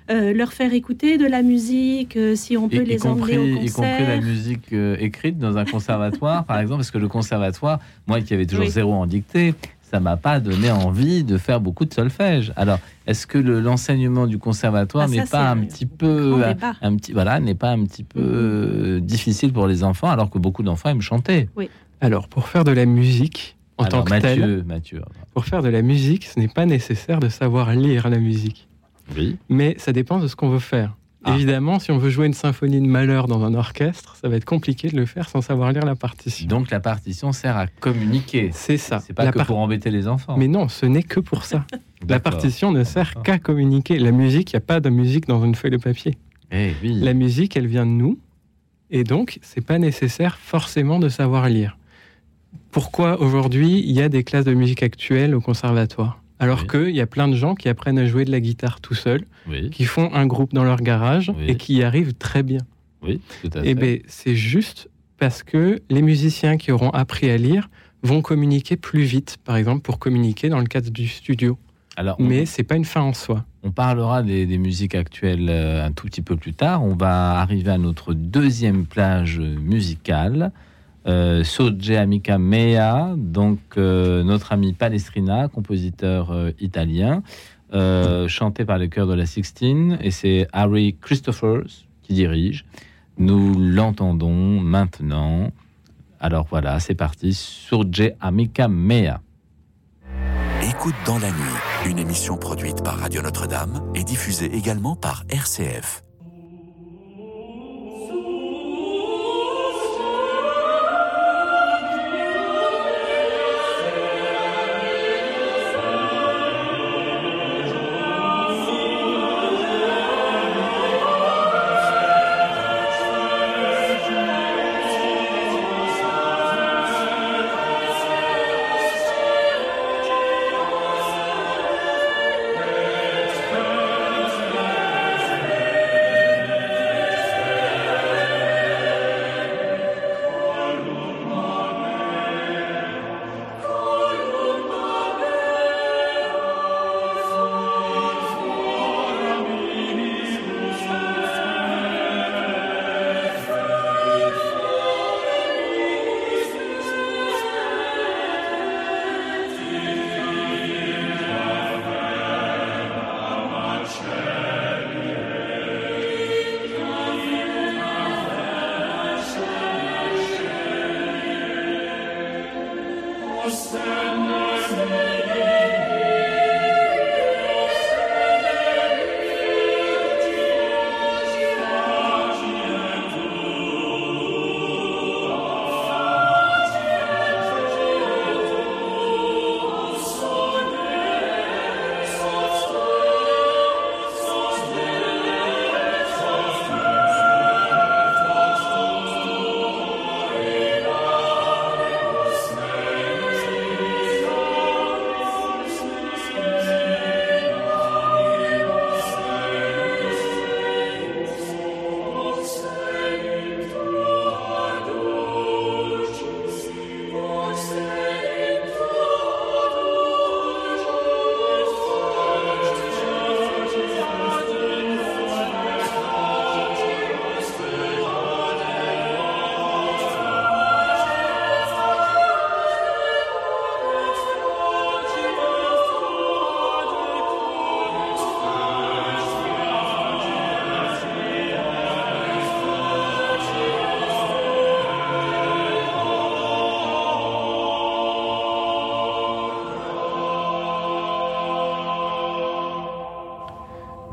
Euh, leur faire écouter de la musique, euh, si on peut les emmener au concert. Y compris la musique euh, écrite dans un conservatoire, par exemple, parce que le conservatoire, moi qui avais toujours zéro en dictée, ça m'a pas donné envie de faire beaucoup de solfège. Alors, est-ce que l'enseignement du conservatoire ah, n'est pas un petit peu, un, petit, voilà, n'est pas un petit peu difficile pour les enfants, alors que beaucoup d'enfants aiment chanter? Oui. Alors, pour faire de la musique en tant que Mathieu, Mathieu, pour faire de la musique, ce n'est pas nécessaire de savoir lire la musique. Mais ça dépend de ce qu'on veut faire. Ah. Évidemment, si on veut jouer une symphonie de malheur dans un orchestre, ça va être compliqué de le faire sans savoir lire la partition. Donc la partition sert à communiquer. C'est ça. C'est pas que pour embêter les enfants. Mais non, ce n'est que pour ça. la partition ne sert qu'à communiquer. La musique, il n'y a pas de musique dans une feuille de papier. Eh oui. La musique, elle vient de nous, et donc c'est pas nécessaire forcément de savoir lire. Pourquoi aujourd'hui il y a des classes de musique actuelles au conservatoire? Alors qu'il y a plein de gens qui apprennent à jouer de la guitare tout seuls, qui font un groupe dans leur garage et qui y arrivent très bien. Oui, tout à fait. Et bien, c'est juste parce que les musiciens qui auront appris à lire vont communiquer plus vite, par exemple, pour communiquer dans le cadre du studio. Alors, Mais c'est pas une fin en soi. On parlera des, musiques actuelles euh, un tout petit peu plus tard. On va arriver à notre deuxième plage musicale euh, Amica Mea, donc euh, notre ami Palestrina, compositeur euh, italien, euh, chanté par le chœur de la Sixtine, et c'est Harry Christophers qui dirige. Nous l'entendons maintenant. Alors voilà, c'est parti, Surge Amica Mea. Écoute dans la nuit, une émission produite par Radio Notre-Dame et diffusée également par RCF.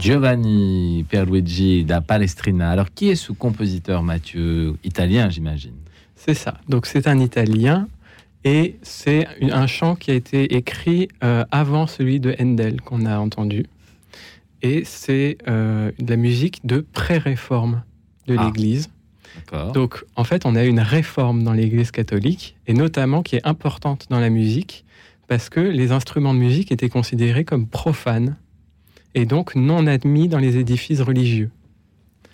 Giovanni Pierluigi da Palestrina. Alors, qui est ce compositeur, Mathieu? Italien, j'imagine. C'est ça. Donc, c'est un Italien et c'est un chant qui a été écrit euh, avant celui de Handel qu'on a entendu. Et c'est euh, de la musique de pré-réforme de Ah. l'Église. Donc, en fait, on a une réforme dans l'Église catholique, et notamment qui est importante dans la musique, parce que les instruments de musique étaient considérés comme profanes, et donc non admis dans les édifices religieux.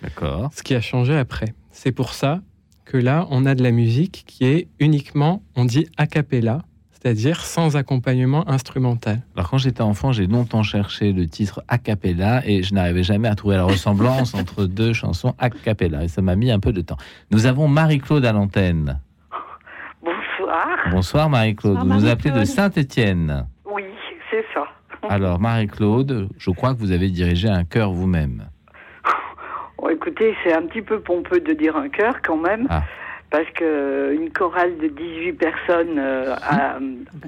D'accord. Ce qui a changé après. C'est pour ça que là, on a de la musique qui est uniquement, on dit a cappella, c'est-à-dire sans accompagnement instrumental. Alors, quand j'étais enfant, j'ai longtemps cherché le titre a cappella et je n'arrivais jamais à trouver la ressemblance entre deux chansons a cappella. Et ça m'a mis un peu de temps. Nous avons Marie-Claude à l'antenne. Bonsoir. Bonsoir Marie-Claude. Vous nous appelez de. Saint-Étienne. Oui, c'est ça. Alors Marie-Claude, je crois que vous avez dirigé un chœur vous-même. Bon, écoutez, c'est un petit peu pompeux de dire un chœur quand même, Ah. parce que une chorale de 18 personnes euh, a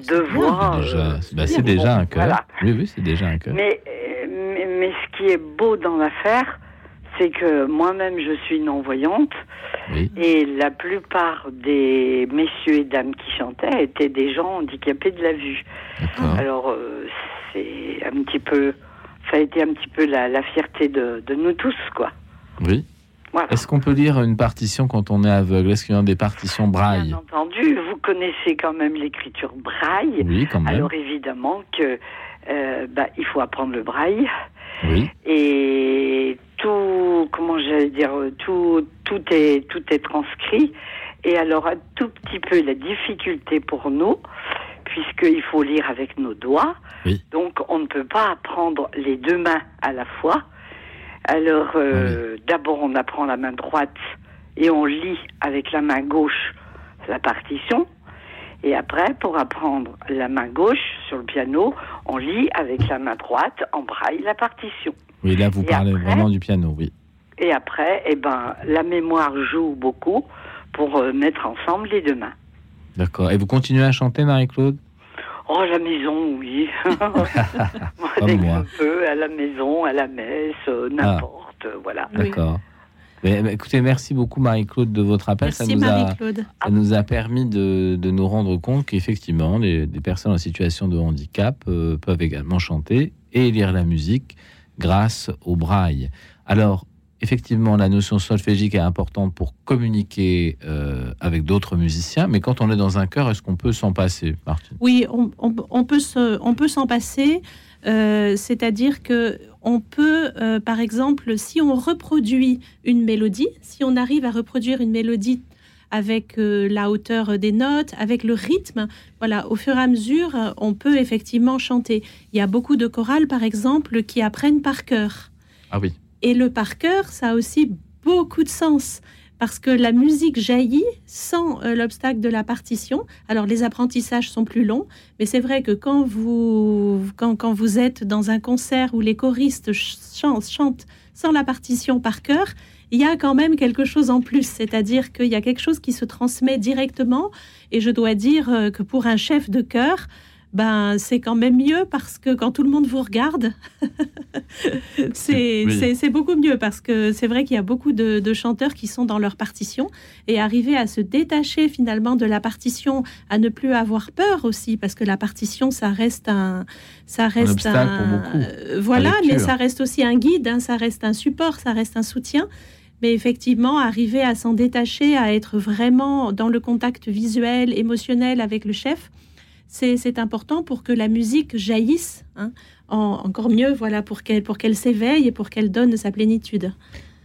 deux bien, voix. C'est déjà, euh, bah, c'est bon, déjà un chœur. voilà. Oui, oui, c'est déjà un chœur. Mais, euh, mais, mais ce qui est beau dans l'affaire, c'est que moi-même je suis non-voyante Oui. et la plupart des messieurs et dames qui chantaient étaient des gens handicapés de la vue. Alors euh, c'est un petit peu, ça a été un petit peu la, la fierté de, de nous tous, quoi. Oui. Voilà. Est-ce qu'on peut lire une partition quand on est aveugle? Est-ce qu'il y a des partitions braille? Bien entendu, vous connaissez quand même l'écriture braille. Oui, quand même. Alors évidemment que euh, bah, il faut apprendre le braille Oui. et comment j'allais dire, tout, tout est tout est transcrit. Et alors un tout petit peu la difficulté pour nous, puisqu'il faut lire avec nos doigts. Oui. Donc on ne peut pas apprendre les deux mains à la fois. Alors euh, d'abord on apprend la main droite et on lit avec la main gauche la partition. Et après, pour apprendre la main gauche sur le piano, on lit avec la main droite en braille la partition. Oui, là, vous Et parlez après vraiment du piano, oui. Et après, eh ben, la mémoire joue beaucoup pour euh, mettre ensemble les deux mains. D'accord. Et vous continuez à chanter, Marie-Claude? Oh, la maison, oui. Dès que moi. je peux, à la maison, à la messe, euh, n'importe, euh, voilà. Oui. D'accord. Mais, mais écoutez, merci beaucoup, Marie-Claude, de votre appel. Merci ça, nous a, Marie-Claude. ça nous a permis de, de nous rendre compte qu'effectivement, les- des personnes en situation de handicap euh, peuvent également chanter et lire la musique grâce au braille. Alors, effectivement, la notion solfégique est importante pour communiquer euh, avec d'autres musiciens, mais quand on est dans un chœur, est-ce qu'on peut s'en passer, Martine? Oui, on, on- on peut s'en passer. euh, C'est-à-dire que on peut, euh, par exemple, si on reproduit une mélodie, si on arrive à reproduire une mélodie avec euh, la hauteur des notes, avec le rythme, voilà, au fur et à mesure, on peut effectivement chanter. Il y a beaucoup de chorales, par exemple, qui apprennent par cœur. Ah oui. Et le par cœur, ça a aussi beaucoup de sens parce que la musique jaillit sans euh, l'obstacle de la partition. Alors les apprentissages sont plus longs, mais c'est vrai que quand vous, quand, quand vous êtes dans un concert où les choristes ch- chantent, chantent sans la partition par cœur, il y a quand même quelque chose en plus, c'est-à-dire qu'il y a quelque chose qui se transmet directement. Et je dois dire euh, que pour un chef de chœur, ben, c'est quand même mieux parce que quand tout le monde vous regarde, c'est Oui. beaucoup mieux parce que c'est vrai qu'il y a beaucoup de, de chanteurs qui sont dans leur partition et arriver à se détacher finalement de la partition, à ne plus avoir peur aussi parce que la partition, ça reste un, ça reste obstacle un- pour beaucoup, euh, voilà, mais ça reste aussi un guide, hein, ça reste un support, ça reste un soutien. Mais effectivement, arriver à s'en détacher, à être vraiment dans le contact visuel, émotionnel avec le chef, c'est important pour que la musique jaillisse, hein, en- encore mieux, voilà, pour qu'elle pour qu'elle s'éveille et pour qu'elle donne sa plénitude.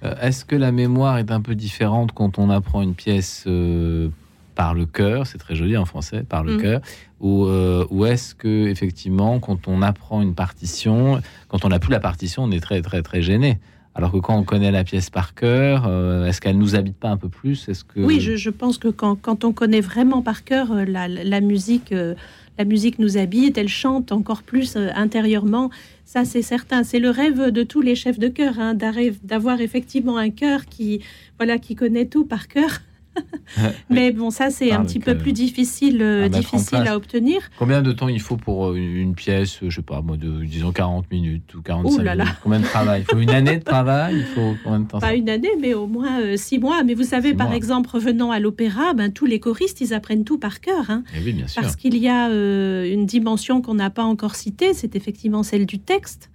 Euh, Est-ce que la mémoire est un peu différente quand on apprend une pièce euh, par le cœur C'est très joli en français, par le Mhm. cœur. Ou, euh, ou est-ce que effectivement, quand on apprend une partition, quand on n'a plus la partition, on est très très très gêné? Alors que quand on connaît la pièce par cœur, euh, est-ce qu'elle nous habite pas un peu plus? Est-ce que Oui, je, pense que quand, quand on connaît vraiment par cœur euh, la, la- musique, euh, la musique nous habite, elle chante encore plus intérieurement. Ça, c'est certain. C'est le rêve de tous les chefs de chœur, hein, d'avoir effectivement un chœur qui, voilà, qui connaît tout par cœur. Mais bon, ça, c'est un petit peu plus difficile, euh, difficile à obtenir. Combien de temps il faut pour euh, une pièce, je sais pas, moi, de, disons 40 minutes ou 45 là minutes? Combien de travail? Il faut une année de travail? Il faut combien de temps Pas une année, mais au moins euh, six mois. Mais vous savez, par exemple, revenant à l'opéra, ben, tous les choristes, ils apprennent tout par cœur. Hein, eh oui, bien sûr. Parce qu'il y a une dimension qu'on n'a pas encore citée, c'est effectivement celle du texte.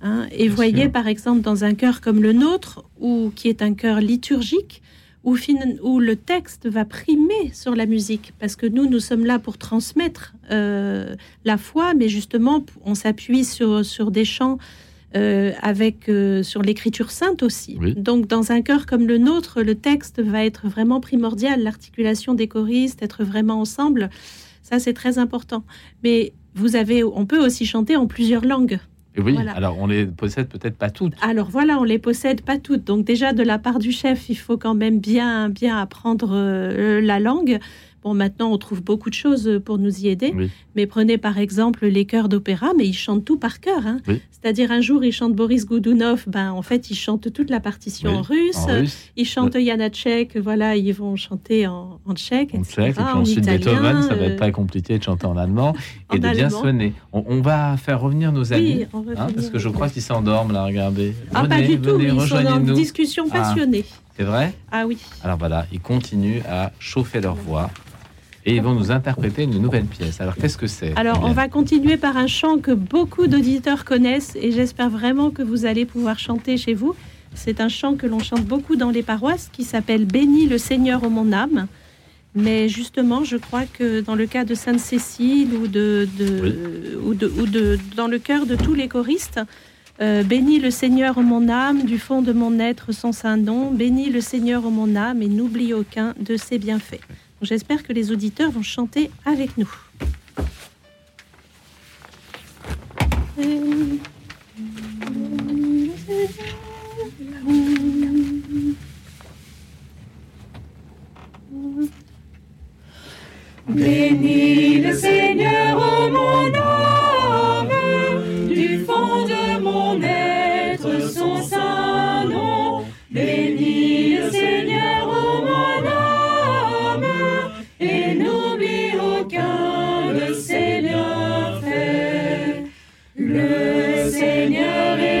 Hein. Et voyez, par exemple, dans un chœur comme le nôtre, ou qui est un chœur liturgique, où, où, le texte va primer sur la musique, parce que nous, nous sommes là pour transmettre euh, la foi, mais justement, on s'appuie sur, sur des chants euh, avec euh, sur l'écriture sainte aussi. Donc, dans un chœur comme le nôtre, le texte va être vraiment primordial, l'articulation des choristes, être vraiment ensemble, ça c'est très important. Mais vous avez, on peut aussi chanter en plusieurs langues oui, alors on les possède peut-être pas toutes. Alors voilà, on les possède pas toutes. Donc déjà de la part du chef, il faut quand même bien bien apprendre euh, la langue. Bon, maintenant, on trouve beaucoup de choses pour nous y aider. Mais prenez par exemple les chœurs d'opéra, mais ils chantent tout par cœur. Hein. C'est-à-dire, un jour, ils chantent Boris Goudounov, ben, en fait, ils chantent toute la partition en, russe. Ils chantent Janacek, voilà, ils vont chanter en, tchèque. En tchèque, et puis ensuite Beethoven, ça va être très compliqué de chanter en allemand et de bien sonner. On, va faire revenir nos amis, hein, parce que je crois qu'ils s'endorment là, regardez. Ah, pas du tout, ils sont dans une discussion ah, passionnée. c'est vrai? Ah oui. Alors voilà, ils continuent à chauffer leur voix et ils vont nous interpréter une nouvelle pièce. Alors qu'est-ce que c'est Alors on va continuer par un chant que beaucoup d'auditeurs connaissent et j'espère vraiment que vous allez pouvoir chanter chez vous. C'est un chant que l'on chante beaucoup dans les paroisses qui s'appelle Bénis le Seigneur ô mon âme. Mais justement, je crois que dans le cas de Sainte-Cécile ou, de, ou, de, ou de, dans le cœur de tous les choristes, euh, bénis le Seigneur ô mon âme, du fond de mon être son saint nom. Bénis le Seigneur ô mon âme et n'oublie aucun de ses bienfaits. J'espère que les auditeurs vont chanter avec nous. Bénis le Seigneur, oh mon âme, du fond de mon être son saint nom. Bénis le Seigneur,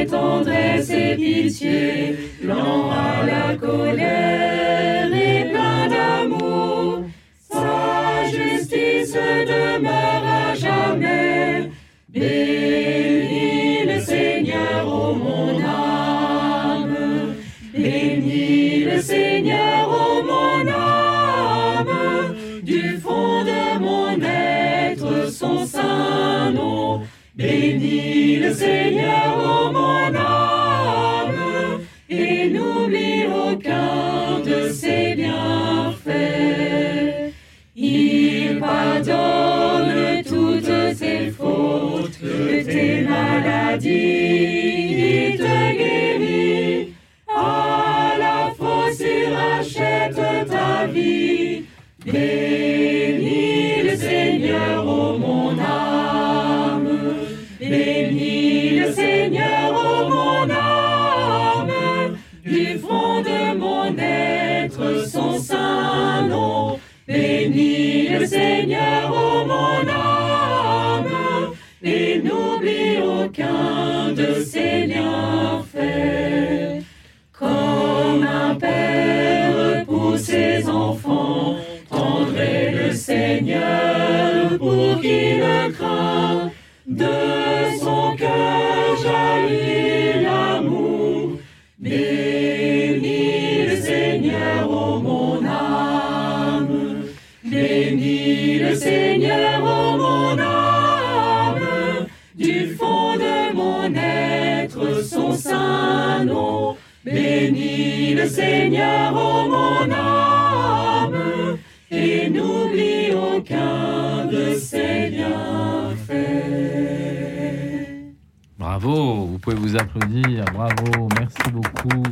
tendresse et pitié, lent à la colère et plein d'amour. Sa justice demeure à jamais. Bénis le Seigneur, ô mon âme. Bénis le Seigneur, ô mon âme. Du fond de mon être, son saint nom. Bénis le Seigneur, ô mon âme, et n'oublie aucun de ses bienfaits. Il pardonne toutes tes fautes, tes maladies, il te guérit. À la fois, il rachète ta vie. Bénis le Seigneur, ô mon âme. Bénis le Seigneur, ô mon âme, du fond de mon être son saint nom. Bénis le Seigneur, ô mon âme, et n'oublie aucun de ses bienfaits. Comme un père pour ses enfants, tendrait le Seigneur pour qu'il pouvez vous applaudir. Bravo, merci beaucoup.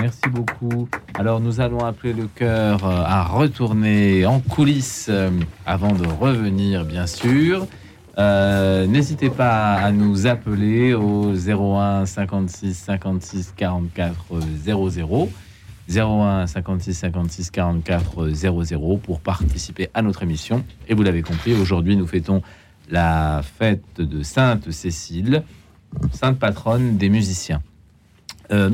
Merci beaucoup. Alors nous allons appeler le cœur euh, à retourner en coulisses euh, avant de revenir, bien sûr. Euh, n'hésitez pas à nous appeler au 01 56 56 44 00. 01 56 56 44 00 pour participer à notre émission. Et vous l'avez compris, aujourd'hui nous fêtons la fête de Sainte Cécile, sainte patronne des musiciens. Euh,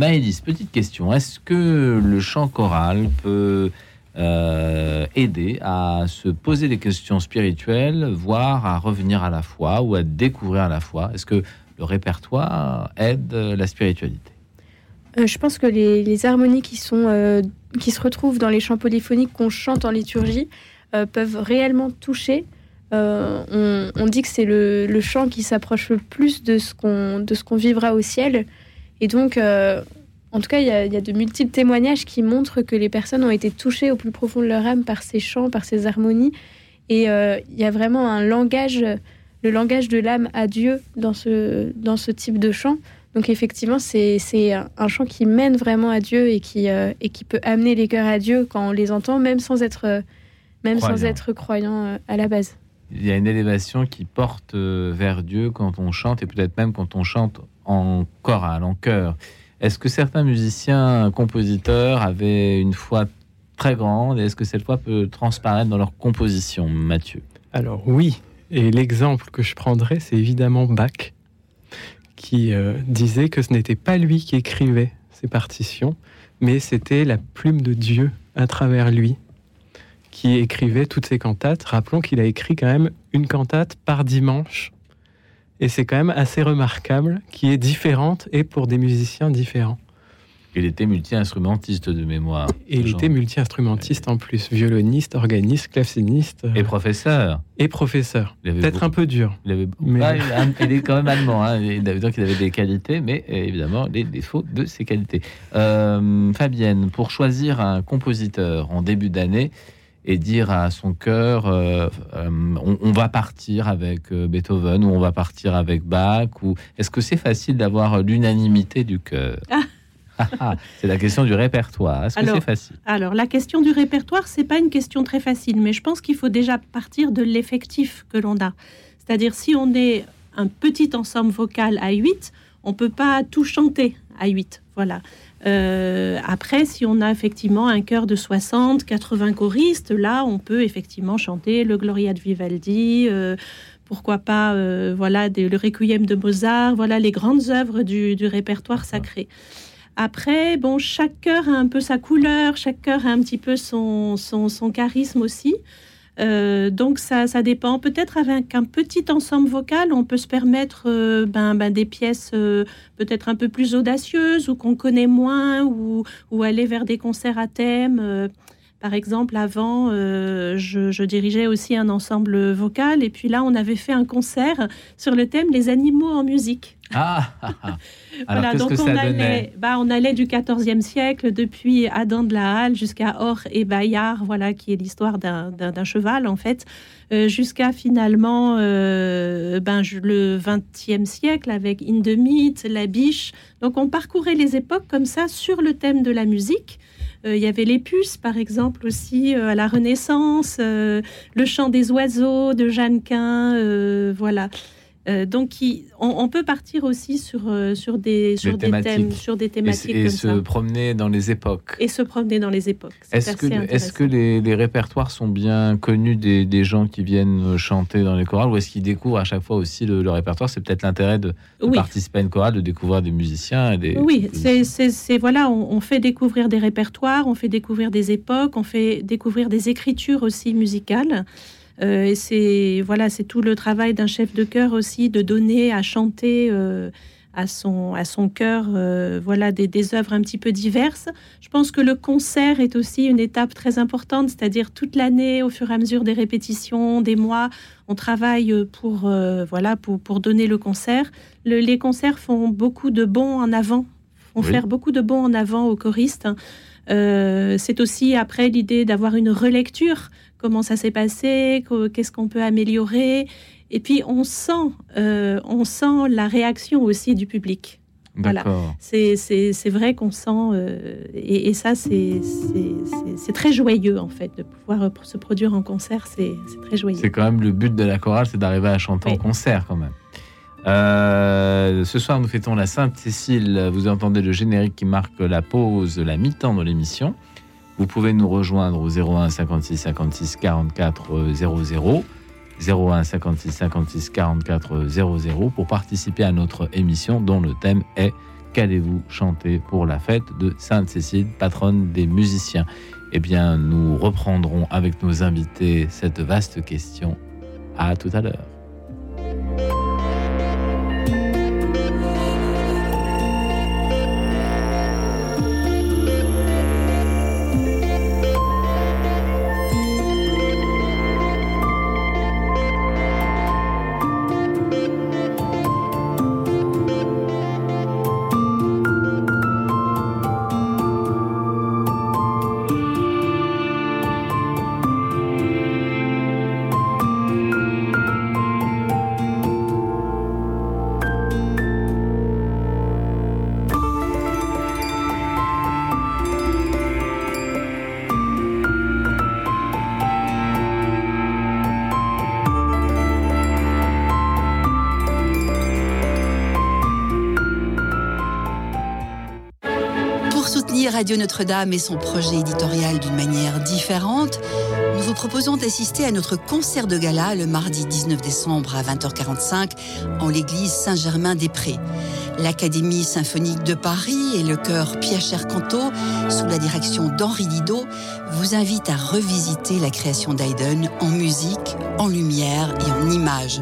petite question. Est-ce que le chant choral peut euh, aider à se poser des questions spirituelles, voire à revenir à la foi ou à découvrir la foi? Est-ce que le répertoire aide la spiritualité? Euh, Je pense que les, harmonies qui, sont, euh, qui se retrouvent dans les chants polyphoniques qu'on chante en liturgie peuvent réellement toucher. On, on, dit que c'est le, le, chant qui s'approche le plus de ce qu'on vivra au ciel. Et donc, en tout cas, il y, a, de multiples témoignages qui montrent que les personnes ont été touchées au plus profond de leur âme par ces chants, par ces harmonies. Et euh, il y a vraiment un langage, le langage de l'âme à Dieu dans ce, dans ce type de chant. Donc effectivement, c'est un chant qui mène vraiment à Dieu et qui, euh, et qui peut amener les cœurs à Dieu quand on les entend, même sans être, même sans être croyant euh, à la base. Il y a une élévation qui porte vers Dieu quand on chante et peut-être même quand on chante en chorale, en chœur. Est-ce que certains musiciens, compositeurs avaient une foi très grande et est-ce que cette foi peut transparaître dans leur composition, Mathieu? Alors oui, et l'exemple que je prendrais, c'est évidemment Bach, qui euh, disait que ce n'était pas lui qui écrivait ses partitions, mais c'était la plume de Dieu à travers lui qui écrivait toutes ses cantates. Rappelons qu'il a écrit quand même une cantate par dimanche et c'est quand même assez remarquable, qui est différente et pour des musiciens différents. Il était multi-instrumentiste de mémoire. Et il était multi-instrumentiste en plus, violoniste, organiste, claveciniste. Et professeur. Et professeur. Peut-être un peu dur. Il, avait... mais... il est quand même allemand. Hein. Il avait des qualités, mais évidemment les défauts de ses qualités. Euh, Fabienne, pour choisir un compositeur en début d'année, et dire à son cœur euh, euh, on, va partir avec euh, Beethoven ou on va partir avec Bach ou est-ce que c'est facile d'avoir l'unanimité du cœur? Ah. Ah, ah, c'est la question du répertoire. Est-ce que c'est facile? Alors, la question du répertoire, c'est pas une question très facile, mais je pense qu'il faut déjà partir de l'effectif que l'on a. C'est-à-dire, si on est un petit ensemble vocal à 8, on peut pas tout chanter à 8. Voilà. Euh, après, si on a effectivement un chœur de 60, 80 choristes, là, on peut effectivement chanter le Gloria de Vivaldi, euh, pourquoi pas, euh, voilà, le Requiem de Mozart, voilà les grandes œuvres du, répertoire sacré. Après, bon, chaque chœur a un peu sa couleur, chaque chœur a un petit peu son, son charisme aussi. Euh, donc ça, ça dépend. Peut-être avec un petit ensemble vocal, on peut se permettre euh, ben, ben, des pièces euh, peut-être un peu plus audacieuses ou qu'on connaît moins ou, ou, aller vers des concerts à thème. Par exemple, avant, je, je, dirigeais aussi un ensemble vocal et puis là, on avait fait un concert sur le thème les animaux en musique. Ah, ah, ah. voilà, donc on, allait, bah, on allait du 14e siècle, depuis Adam de la Halle jusqu'à Or et Bayard, voilà, qui est l'histoire d'un cheval, en fait, euh, jusqu'à finalement euh, ben, le 20e siècle avec Indemite, La Biche. Donc on parcourait les époques comme ça sur le thème de la musique. Euh, il y avait les puces, par exemple, aussi à la Renaissance, le chant des oiseaux de Jeannequin, voilà. Euh, donc, on, peut partir aussi sur, euh, sur, des, sur des, thèmes, sur des thématiques. Et, se promener dans les époques. Et se promener dans les époques. Est-ce que, est que les, répertoires sont bien connus des, gens qui viennent chanter dans les chorales ou est-ce qu'ils découvrent à chaque fois aussi le, répertoire? C'est peut-être l'intérêt de, participer à une chorale, de découvrir des musiciens. Et des, oui, c'est voilà, on, fait découvrir des répertoires, on fait découvrir des époques, on fait découvrir des écritures aussi musicales. Euh, et c'est voilà, c'est tout le travail d'un chef de chœur aussi de donner à chanter euh, à son à son cœur euh, voilà des, des, œuvres un petit peu diverses. Je pense que le concert est aussi une étape très importante, c'est-à-dire toute l'année au fur et à mesure des répétitions, des mois, on travaille pour voilà pour, pour donner le concert. les concerts font beaucoup de bons en avant, font faire beaucoup de bons en avant aux choristes. c'est aussi après l'idée d'avoir une relecture comment ça s'est passé, qu'est-ce qu'on peut améliorer. Et puis on sent, euh, on sent la réaction aussi du public. Voilà. C'est vrai qu'on sent, euh, et, ça c'est très joyeux en fait, de pouvoir se produire en concert, c'est très joyeux. C'est quand même le but de la chorale, c'est d'arriver à chanter en concert quand même. Euh, ce soir, nous fêtons la Sainte Cécile. Vous entendez le générique qui marque la pause, la mi-temps de l'émission. Vous pouvez nous rejoindre au 01 56 56 44 00. 01 56 56 44 00 pour participer à notre émission dont le thème est Qu'allez-vous chanter pour la fête de Sainte-Cécile, patronne des musiciens? Eh bien, nous reprendrons avec nos invités cette vaste question. À tout à l'heure. Radio Notre-Dame et son projet éditorial d'une manière différente, nous vous proposons d'assister à notre concert de gala le mardi 19 décembre à 20h45 en l'église Saint-Germain-des-Prés. L'Académie symphonique de Paris et le chœur Pierre Canto, sous la direction d'Henri Didot, vous invitent à revisiter la création d'Haydn en musique, en lumière et en images.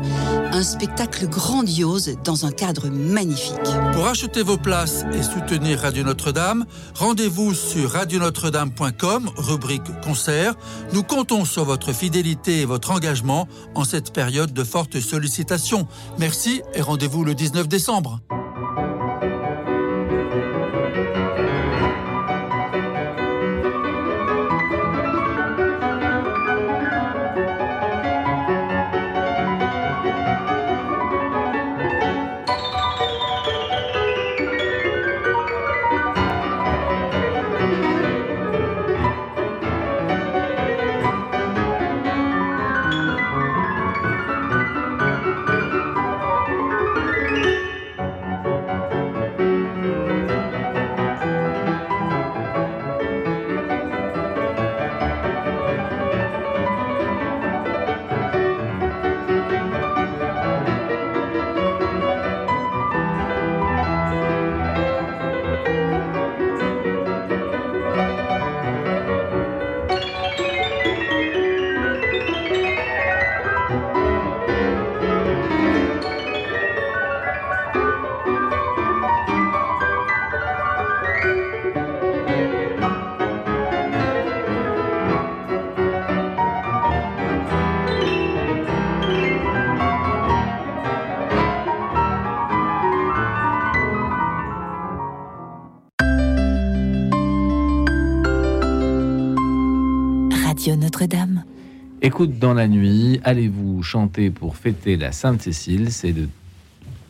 Un spectacle grandiose dans un cadre magnifique. Pour acheter vos places et soutenir Radio Notre-Dame, rendez-vous sur radionotre-dame.com, rubrique concert. Nous comptons sur votre fidélité et votre engagement en cette période de forte sollicitation. Merci et rendez-vous le 19 décembre. Écoute dans la nuit, allez-vous chanter pour fêter la Sainte-Cécile C'est le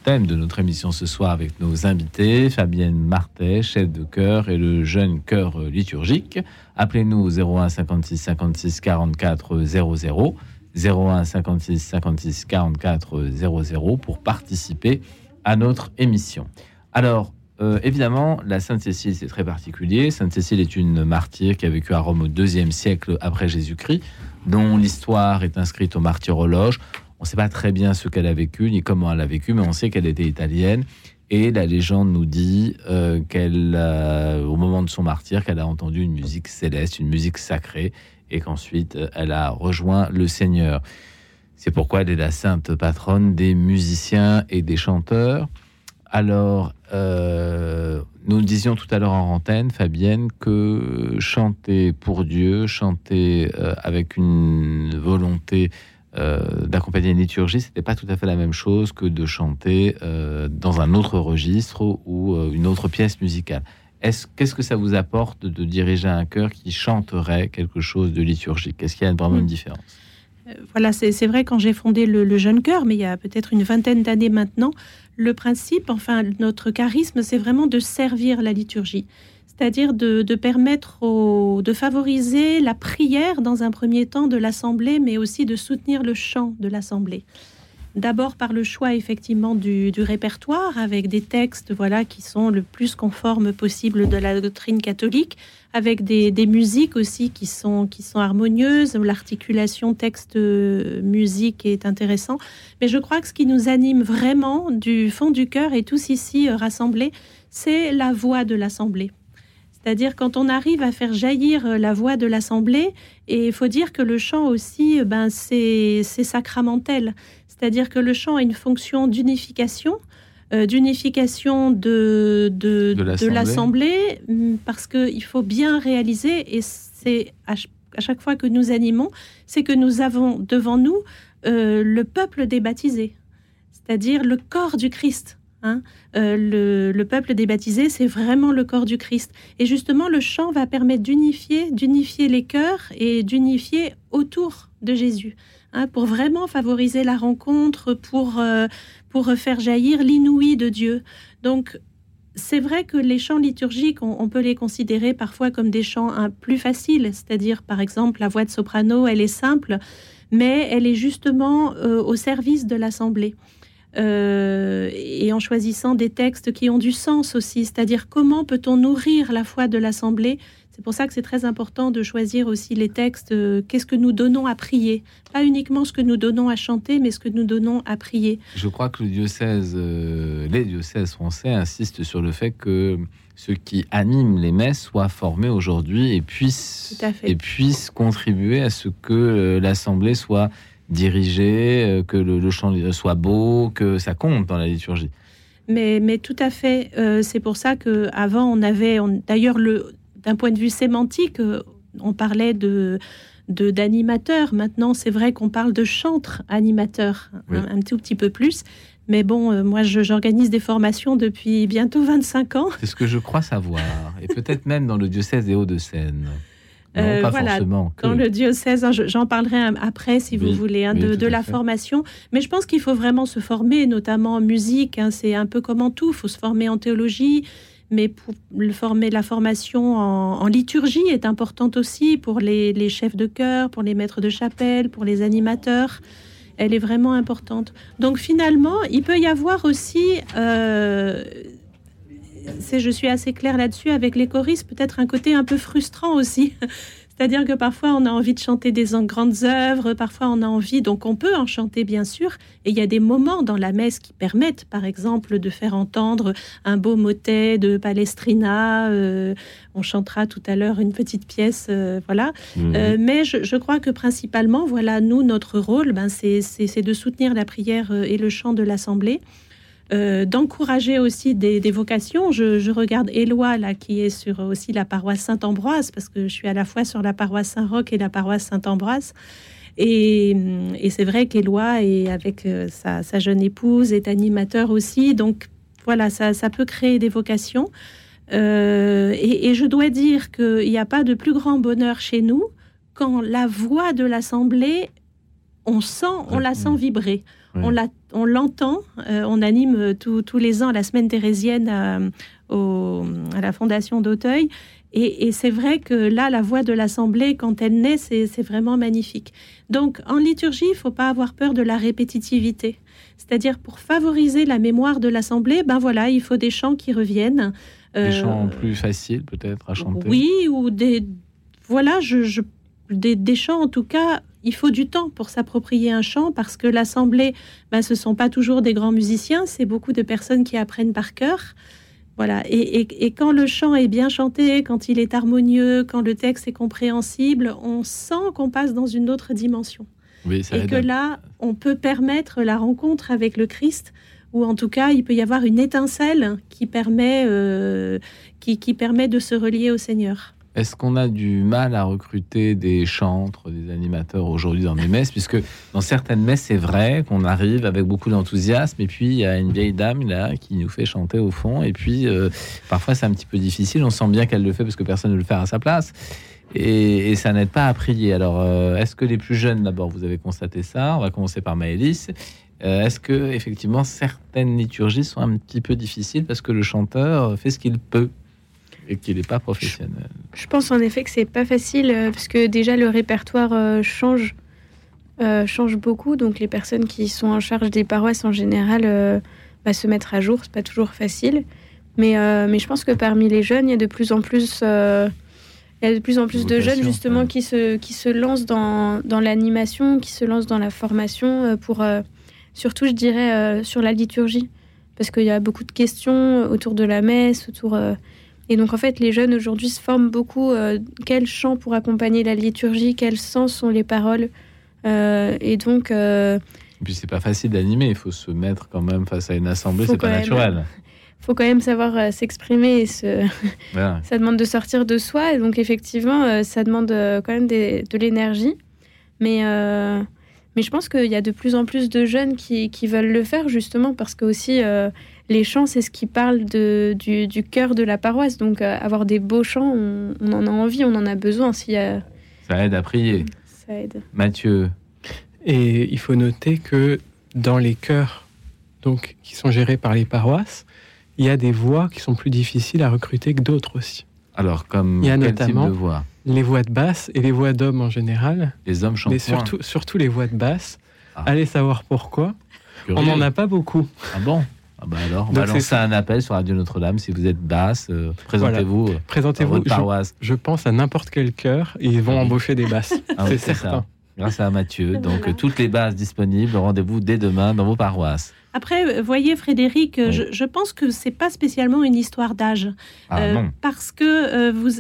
thème de notre émission ce soir avec nos invités, Fabienne Martet, chef de chœur, et le jeune chœur liturgique. Appelez-nous au 01 56 56 44 00. 01 56 56 44 00 pour participer à notre émission. Alors, euh, évidemment, la Sainte-Cécile, c'est très particulier. Sainte-Cécile est une martyre qui a vécu à Rome au deuxième siècle après Jésus-Christ, dont l'histoire est inscrite au martyrologe. On ne sait pas très bien ce qu'elle a vécu, ni comment elle a vécu, mais on sait qu'elle était italienne. Et la légende nous dit euh, qu'elle, au moment de son martyr, qu'elle a entendu une musique céleste, une musique sacrée, et qu'ensuite elle a rejoint le Seigneur. C'est pourquoi elle est la sainte patronne des musiciens et des chanteurs. Alors, euh, nous disions tout à l'heure en antenne, Fabienne, que chanter pour Dieu, chanter euh, avec une volonté euh, d'accompagner une liturgie, c'était pas tout à fait la même chose que de chanter dans un autre registre ou une autre pièce musicale. Qu'est-ce que ça vous apporte de diriger un chœur qui chanterait quelque chose de liturgique? Est-ce qu'il y a vraiment une différence? Voilà, c'est vrai quand j'ai fondé le, le Jeune Chœur, mais il y a peut-être une vingtaine d'années maintenant, le principe, enfin notre charisme, c'est vraiment de servir la liturgie, c'est-à-dire de, permettre, de favoriser la prière dans un premier temps de l'assemblée, mais aussi de soutenir le chant de l'assemblée. D'abord par le choix effectivement du, répertoire avec des textes voilà qui sont le plus conformes possible de la doctrine catholique, avec des, musiques aussi qui sont qui sont harmonieuses. L'articulation texte-musique est intéressant. Mais je crois que ce qui nous anime vraiment du fond du cœur et tous ici euh, rassemblés, c'est la voix de l'assemblée. C'est-à-dire quand on arrive à faire jaillir euh, la voix de l'assemblée, et il faut dire que le chant aussi, euh, ben c'est sacramentel. C'est-à-dire que le chant a une fonction d'unification, euh, d'unification de, de, de l'Assemblée, mm, parce qu'il faut bien réaliser, et c'est à, chaque fois que nous animons, c'est que nous avons devant nous euh, le peuple des baptisés, c'est-à-dire le corps du Christ. Hein. Euh, le, le, peuple des baptisés, c'est vraiment le corps du Christ. Et justement, le chant va permettre d'unifier, d'unifier les cœurs et d'unifier autour de Jésus. Hein, pour vraiment favoriser la rencontre, pour, euh, pour faire jaillir l'inouï de Dieu. Donc, c'est vrai que les chants liturgiques, on, peut les considérer parfois comme des chants un, plus faciles, c'est-à-dire par exemple la voix de soprano, elle est simple, mais elle est justement euh, au service de l'assemblée. Euh, et en choisissant des textes qui ont du sens aussi, c'est-à-dire comment peut-on nourrir la foi de l'assemblée? C'est pour ça que c'est très important de choisir aussi les textes. Euh, qu'est-ce que nous donnons à prier Pas uniquement ce que nous donnons à chanter, mais ce que nous donnons à prier. Je crois que le diocèse, euh, les diocèses français insistent sur le fait que ceux qui animent les messes soient formés aujourd'hui et puissent, et puissent contribuer à ce que l'assemblée soit dirigée, que le, chant soit beau, que ça compte dans la liturgie. Mais, mais tout à fait. c'est pour ça qu'avant, on avait. D'ailleurs, le d'un point de vue sémantique, euh, on parlait de d'animateurs. Maintenant, c'est vrai qu'on parle de chantre animateur, un, tout petit peu plus. Mais bon, euh, moi, j'organise des formations depuis bientôt 25 ans. C'est ce que je crois savoir. Et peut-être même dans le diocèse des Hauts-de-Seine. Euh, pas voilà, forcément dans le diocèse, hein, j'en parlerai après si vous voulez, hein, de, la formation. Mais je pense qu'il faut vraiment se former, notamment en musique. Hein. c'est un peu comme en tout. Il faut se former en théologie, mais pour le former, la formation en, liturgie est importante aussi pour les, chefs de chœur, pour les maîtres de chapelle, pour les animateurs. Elle est vraiment importante. Donc finalement, il peut y avoir aussi, euh, je suis assez claire là-dessus, avec les choristes, peut-être un côté un peu frustrant aussi. C'est-à-dire que parfois on a envie de chanter des grandes œuvres, parfois on a envie, donc on peut en chanter bien sûr, et il y a des moments dans la messe qui permettent, par exemple, de faire entendre un beau motet de Palestrina. Euh, on chantera tout à l'heure une petite pièce, euh, voilà. Mmh. Euh, mais je, crois que principalement, voilà, nous notre rôle, ben, c'est de soutenir la prière et le chant de l'assemblée. Euh, d'encourager aussi des, vocations. Je, regarde Éloi, là, qui est sur aussi la paroisse Saint-Ambroise, parce que je suis à la fois sur la paroisse Saint-Roch et la paroisse Saint-Ambroise. Et, c'est vrai qu'Éloi, avec euh, sa, jeune épouse, est animateur aussi. Donc voilà, ça, peut créer des vocations. Euh, et, et, je dois dire qu'il n'y a pas de plus grand bonheur chez nous quand la voix de l'Assemblée, on sent, on la sent vibrer. On l'entend, euh, on anime euh, tous les ans la semaine thérésienne à, la Fondation d'Auteuil. Et, c'est vrai que là, la voix de l'Assemblée, quand elle naît, c'est vraiment magnifique. Donc, en liturgie, il ne faut pas avoir peur de la répétitivité. C'est-à-dire, pour favoriser la mémoire de l'Assemblée, ben voilà, il faut des chants qui reviennent. Des euh, chants plus faciles, peut-être, à chanter. Oui, ou des... Voilà, je, des, des chants, en tout cas, il faut du temps pour s'approprier un chant parce que l'assemblée, ben, ce sont pas toujours des grands musiciens, c'est beaucoup de personnes qui apprennent par cœur. Voilà. Et, quand le chant est bien chanté, quand il est harmonieux, quand le texte est compréhensible, on sent qu'on passe dans une autre dimension. et que là, on peut permettre la rencontre avec le Christ, ou en tout cas, il peut y avoir une étincelle qui permet, euh, qui permet de se relier au Seigneur. Est-ce qu'on a du mal à recruter des chantres, des animateurs aujourd'hui dans des messes? Puisque dans certaines messes, c'est vrai qu'on arrive avec beaucoup d'enthousiasme, et puis il y a une vieille dame là qui nous fait chanter au fond, et puis euh, parfois c'est un petit peu difficile. On sent bien qu'elle le fait parce que personne ne le fait à sa place. Et, ça n'aide pas à prier. Alors, euh, est-ce que les plus jeunes, d'abord, vous avez constaté ça? On va commencer par Maëlys. Euh, est-ce que effectivement certaines liturgies sont un petit peu difficiles parce que le chanteur fait ce qu'il peut? Et qu'il n'est pas professionnel. Je pense en effet que c'est pas facile euh, parce que déjà le répertoire euh, change change beaucoup. Donc les personnes qui sont en charge des paroisses en général bah, se mettre à jour, c'est pas toujours facile. Mais, mais je pense que parmi les jeunes, il y a de plus en plus il y a de plus en plus de jeunes justement qui, se, qui se lancent dans, dans l'animation, qui se lancent dans la formation pour surtout je dirais sur la liturgie parce qu'il y a beaucoup de questions autour de la messe, autour et donc en fait, les jeunes aujourd'hui se forment beaucoup. Euh, quel chant pour accompagner la liturgie Quels sens sont les paroles euh, Et donc. Euh, et puis c'est pas facile d'animer. Il faut se mettre quand même face à une assemblée. C'est pas naturel. Il faut quand même savoir s'exprimer. Et se... ça demande de sortir de soi. Et donc effectivement, ça demande quand même de l'énergie. Mais mais je pense qu'il y a de plus en plus de jeunes qui, qui veulent le faire justement parce que aussi les chants, c'est ce qui parle de, du, du, cœur de la paroisse. Donc, euh, avoir des beaux chants, on, en a envie, on en a besoin. Ça aide à prier. Ça aide. Mathieu. Et il faut noter que dans les chœurs donc, qui sont gérés par les paroisses, il y a des voix qui sont plus difficiles à recruter que d'autres aussi. Alors, comme il y a quel notamment type de voix? les voix de basse et les voix d'hommes en général. Les hommes chantent Mais surtout, surtout les voix de basse. Ah. Allez savoir pourquoi. On n'en a pas beaucoup. Ah bon? Ah bah alors, on va lancer un appel sur Radio Notre-Dame. Si vous êtes basse, euh, présentez-vous. Euh, présentez-vous. paroisse. Je, pense à n'importe quel cœur, ils vont embaucher des basses. Ah c'est certain. Grâce à Mathieu. Donc, toutes les basses disponibles, rendez-vous dès demain dans vos paroisses. Après, voyez Frédéric, je, pense que c'est pas spécialement une histoire d'âge, ah, euh, parce que vous,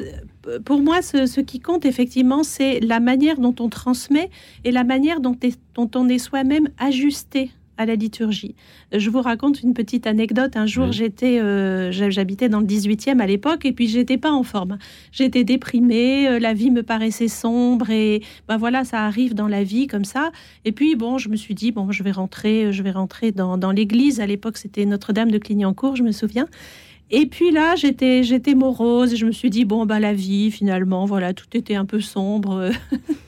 pour moi, ce, qui compte effectivement, c'est la manière dont on transmet et la manière dont, dont on est soi-même ajusté à la liturgie. Je vous raconte une petite anecdote. Un jour, j'étais, euh, j'habitais dans le 18e à l'époque, et puis j'étais pas en forme. J'étais déprimée, euh, la vie me paraissait sombre, et ben voilà, ça arrive dans la vie comme ça. Et puis bon, je me suis dit bon, je vais rentrer, je vais rentrer dans, dans l'église. À l'époque, c'était Notre-Dame de Clignancourt, je me souviens. Et puis là, j'étais, j'étais morose, et je me suis dit bon, ben la vie, finalement, voilà, tout était un peu sombre.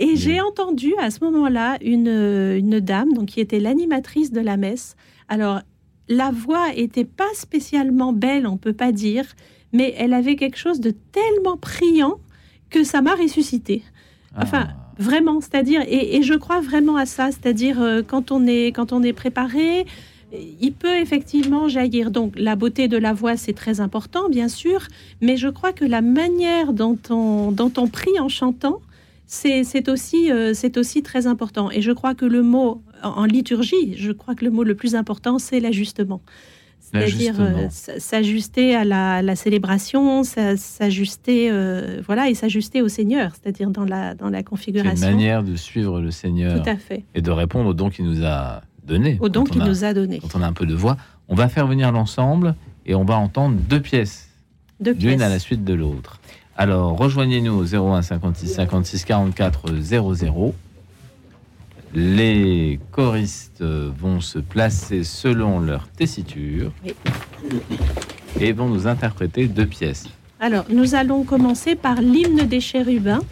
Et j'ai entendu à ce moment-là une, une dame donc, qui était l'animatrice de la messe. Alors, la voix était pas spécialement belle, on peut pas dire, mais elle avait quelque chose de tellement priant que ça m'a ressuscité. Enfin, ah. vraiment, c'est-à-dire, et, je crois vraiment à ça, c'est-à-dire euh, quand on est quand on est préparé, il peut effectivement jaillir. Donc la beauté de la voix, c'est très important, bien sûr, mais je crois que la manière dont on, dont on prie en chantant, c'est aussi, euh, c'est aussi très important. Et je crois que le mot, en, liturgie, je crois que le mot le plus important, c'est l'ajustement. C'est-à-dire euh, s'ajuster à la, célébration, s'ajuster, euh, voilà, et s'ajuster au Seigneur, c'est-à-dire dans la, dans la configuration. Une manière de suivre le Seigneur. Tout à fait. Et de répondre au don qu'il nous a donné. Au don qu'il nous a donné. Quand on a un peu de voix. On va faire venir l'ensemble et on va entendre deux pièces. Deux pièces. L'une à la suite de l'autre. Alors, rejoignez-nous au 01 56 56 44 00. Les choristes vont se placer selon leur tessiture et vont nous interpréter deux pièces. Alors, nous allons commencer par l'hymne des chérubins.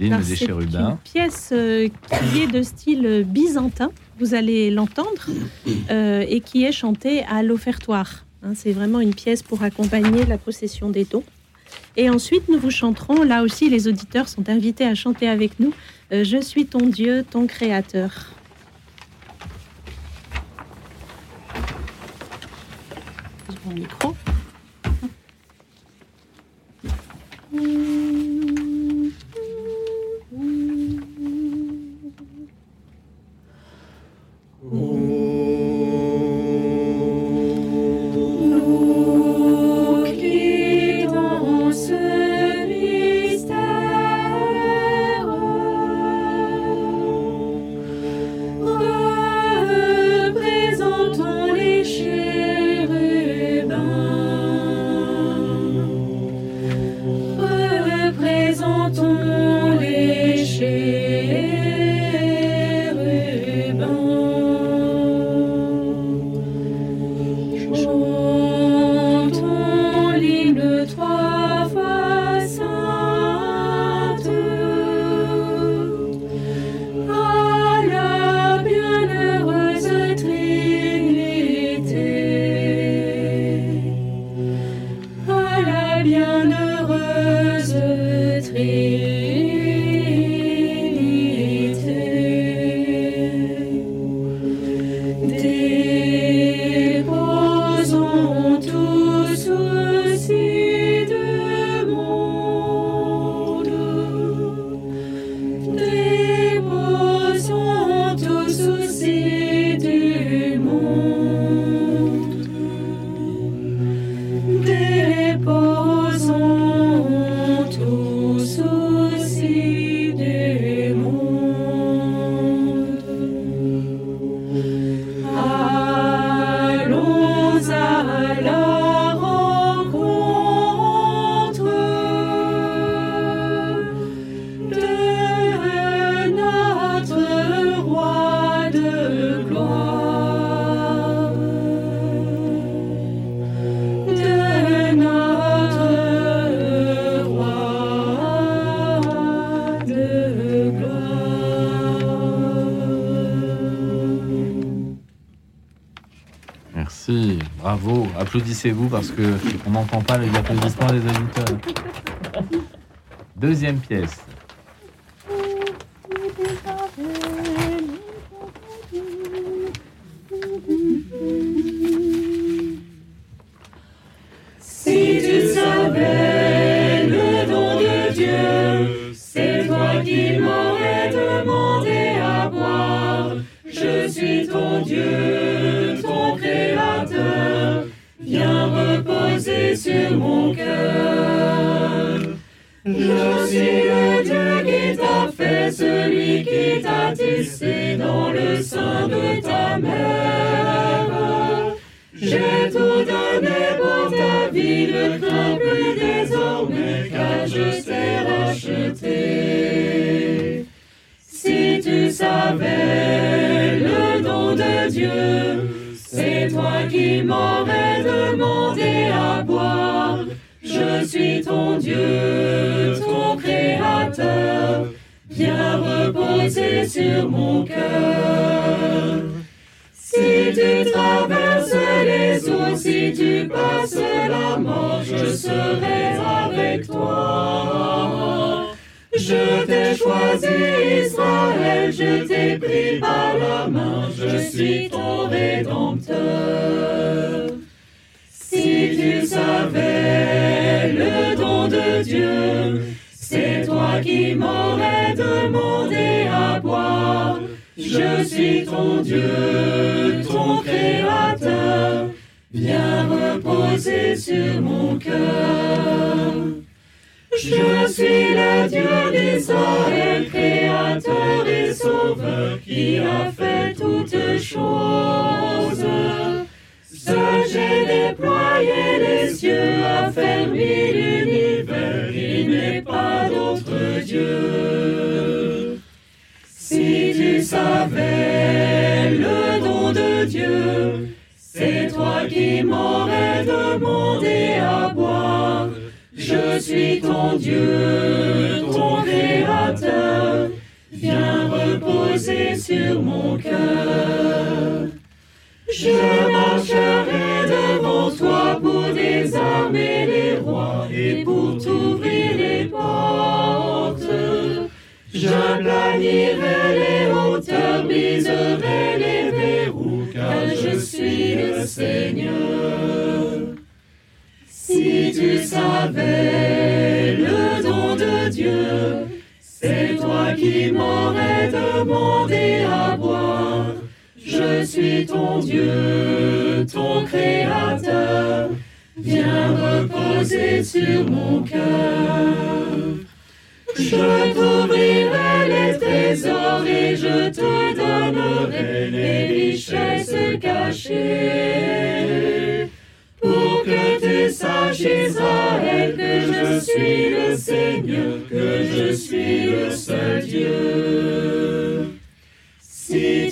L'hymne des chérubins. Une pièce euh, qui est de style byzantin, vous allez l'entendre, euh, et qui est chantée à l'offertoire. Hein, c'est vraiment une pièce pour accompagner la procession des dons. Et ensuite, nous vous chanterons, là aussi, les auditeurs sont invités à chanter avec nous, euh, Je suis ton Dieu, ton Créateur. Mon micro. bienheureuse Bravo, applaudissez-vous parce que on n'entend pas les applaudissements des auditeurs. Deuxième pièce.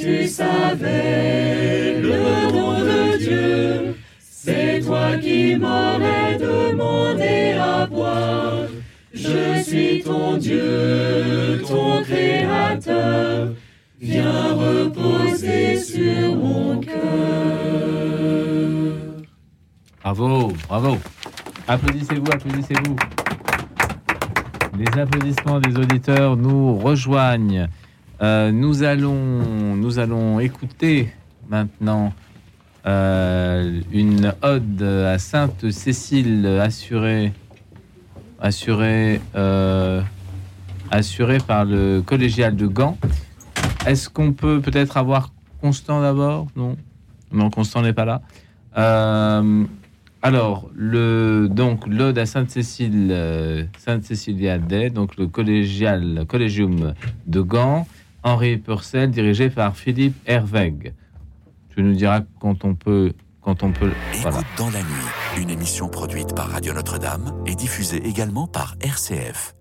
tu savais le don de Dieu, c'est toi qui m'aurais demandé à boire. Je suis ton Dieu, ton Créateur, viens reposer sur mon cœur. Bravo, bravo. Applaudissez-vous, applaudissez-vous. Les applaudissements des auditeurs nous rejoignent. Euh, nous, allons, nous allons écouter maintenant euh, une ode à Sainte Cécile assurée, assurée, euh, assurée par le collégial de Gand. Est-ce qu'on peut peut-être avoir Constant d'abord? Non Non, Constant n'est pas là. Alors, le, donc, l'ode à Sainte-Cécile, Sainte-Cécilia Day, donc le collégial, collégium de Gand. Henri Purcell, dirigé par Philippe Herweg. Tu nous diras quand on peut. Quand on peut. Écoute dans la nuit, une émission produite par Radio Notre-Dame et diffusée également par RCF.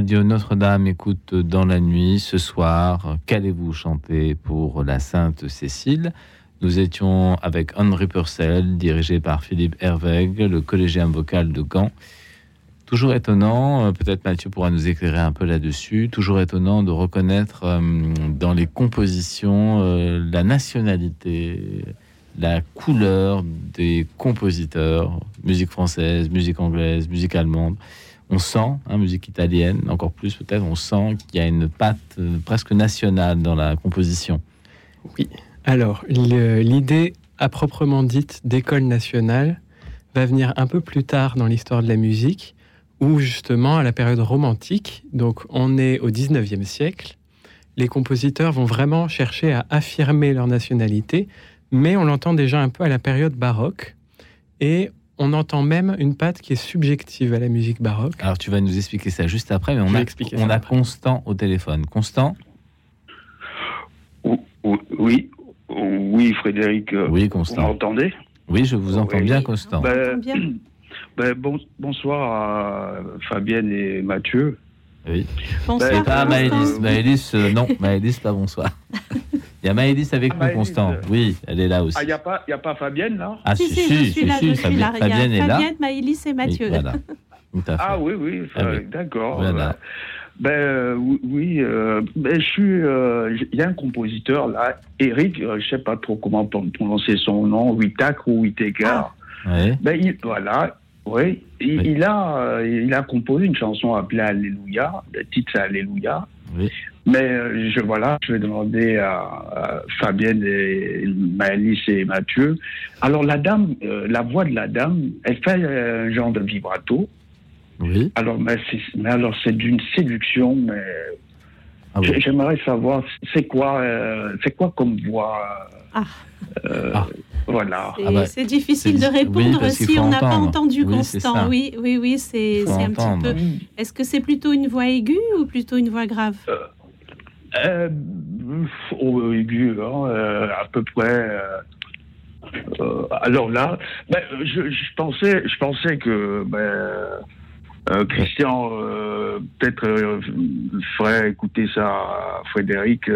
Radio Notre-Dame écoute dans la nuit ce soir. Qu'allez-vous chanter pour la Sainte Cécile? Nous étions avec Henri Purcell, dirigé par Philippe Hervègue, le collégien vocal de Gand. Toujours étonnant, euh, peut-être Mathieu pourra nous éclairer un peu là-dessus, toujours étonnant de reconnaître euh, dans les compositions euh, la nationalité, la couleur des compositeurs, musique française, musique anglaise, musique allemande. On sent, hein, musique italienne, encore plus peut-être, on sent qu'il y a une patte presque nationale dans la composition. Oui. Alors, l'idée à proprement dite d'école nationale va venir un peu plus tard dans l'histoire de la musique où justement, à la période romantique, donc on est au 19e siècle, les compositeurs vont vraiment chercher à affirmer leur nationalité, mais on l'entend déjà un peu à la période baroque, et on entend même une patte qui est subjective à la musique baroque. Alors tu vas nous expliquer ça juste après, mais on a, on a Constant au téléphone. Constant Oui, oui, Frédéric. Euh, oui, Constant. Vous m'entendez Oui, je vous entends bien, Constant. Ben, ben, bon, bonsoir à Fabienne et Mathieu. Oui. Bonsoir. Pas Maëlys. Maëlys, euh, non, Maëlys, pas bonsoir. Il y a Maëlys avec nous, Constant. Oui, elle est là aussi. Ah, il n'y a, pas, a pas Fabienne, là? Ah, si, si, je suis là, je suis là. Fabienne est là. Fabienne, Maëlys et Mathieu. voilà. Ah oui, oui, ah, d'accord. Voilà. Ben euh, oui, euh, ben, je suis. Il y a un compositeur là, Eric, je ne sais pas trop comment prononcer son nom, Witak ou Whittaker. Ah. Ben, il, voilà, oui, il, a, euh, il a composé une chanson appelée Alléluia, le titre c'est Alléluia. Mais euh, je, voilà, je vais demander à, Fabienne, et Maëlys et Mathieu. Alors la dame, euh, la voix de la dame, elle fait un genre de vibrato. Oui. Alors, mais, mais alors c'est d'une séduction, mais ah j'aimerais savoir c'est quoi, c'est quoi comme voix. Ah. ah. Voilà. C'est ah bah, difficile de répondre si on n'a pas entendu Constant. Oui, oui, oui, c'est un petit peu. Est-ce que c'est plutôt une voix aiguë ou plutôt une voix grave euh, euh, oh, Aiguë, hein, euh, à peu près. Euh, alors là, ben, je, je, pensais, je pensais que ben, Christian peut-être ferait écouter ça à Frédéric.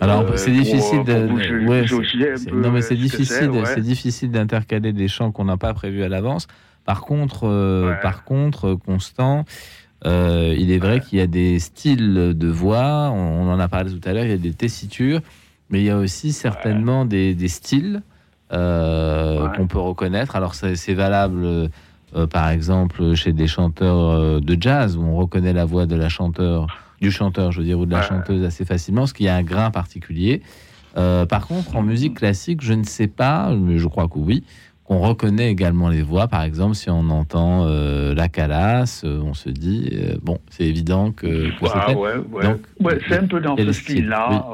Alors euh, c'est difficile de. non mais c'est difficile, c'est difficile d'intercaler des chants qu'on n'a pas prévus à l'avance. Par contre, euh, par contre, Constant, euh, il est vrai qu'il y a des styles de voix. On, en a parlé tout à l'heure. Il y a des tessitures, mais il y a aussi certainement des, des, styles qu'on peut reconnaître. Alors c'est valable. par exemple, chez des chanteurs de jazz, où on reconnaît la voix de la chanteur du chanteur, je veux dire, ou de la chanteuse assez facilement, parce qu'il y a un grain particulier. Euh, par contre, en musique classique, je ne sais pas, mais je crois que oui, qu'on reconnaît également les voix. Par exemple, si on entend euh, la calasse, euh, on se dit, bon, c'est évident que, c'est un peu dans ce style-là.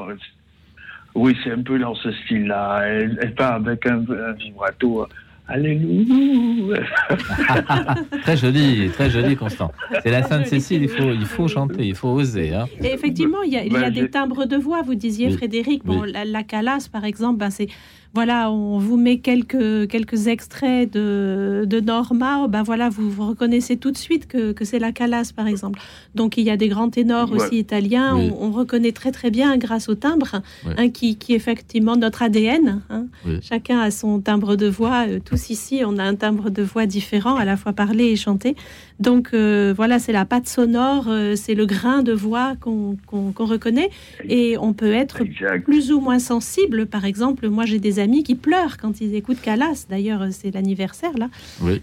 Oui, c'est un peu dans ce style-là. Elle, elle part avec un, un vibrato Alléluia. très joli, très joli, Constant. C'est la Sainte Cécile, il faut, il faut chanter, il faut oser. Hein. Et effectivement, il y a, il y a des timbres de voix, vous disiez, Frédéric. Bon, la, la, calasse, par exemple, ben c'est voilà, on vous met quelques, quelques extraits de, de Norma, ben voilà, vous, vous reconnaissez tout de suite que, que c'est la Calas, par exemple. Donc il y a des grands ténors aussi italiens, on, reconnaît très très bien grâce au timbre, hein, qui, qui est effectivement notre ADN. Hein. Chacun a son timbre de voix, euh, tous ici on a un timbre de voix différent, à la fois parler et chanter. Donc euh, voilà, c'est la patte sonore, euh, c'est le grain de voix qu'on reconnaît, et on peut être plus ou moins sensible. Par exemple, moi j'ai des amis qui pleurent quand ils écoutent Calas. D'ailleurs, c'est l'anniversaire là.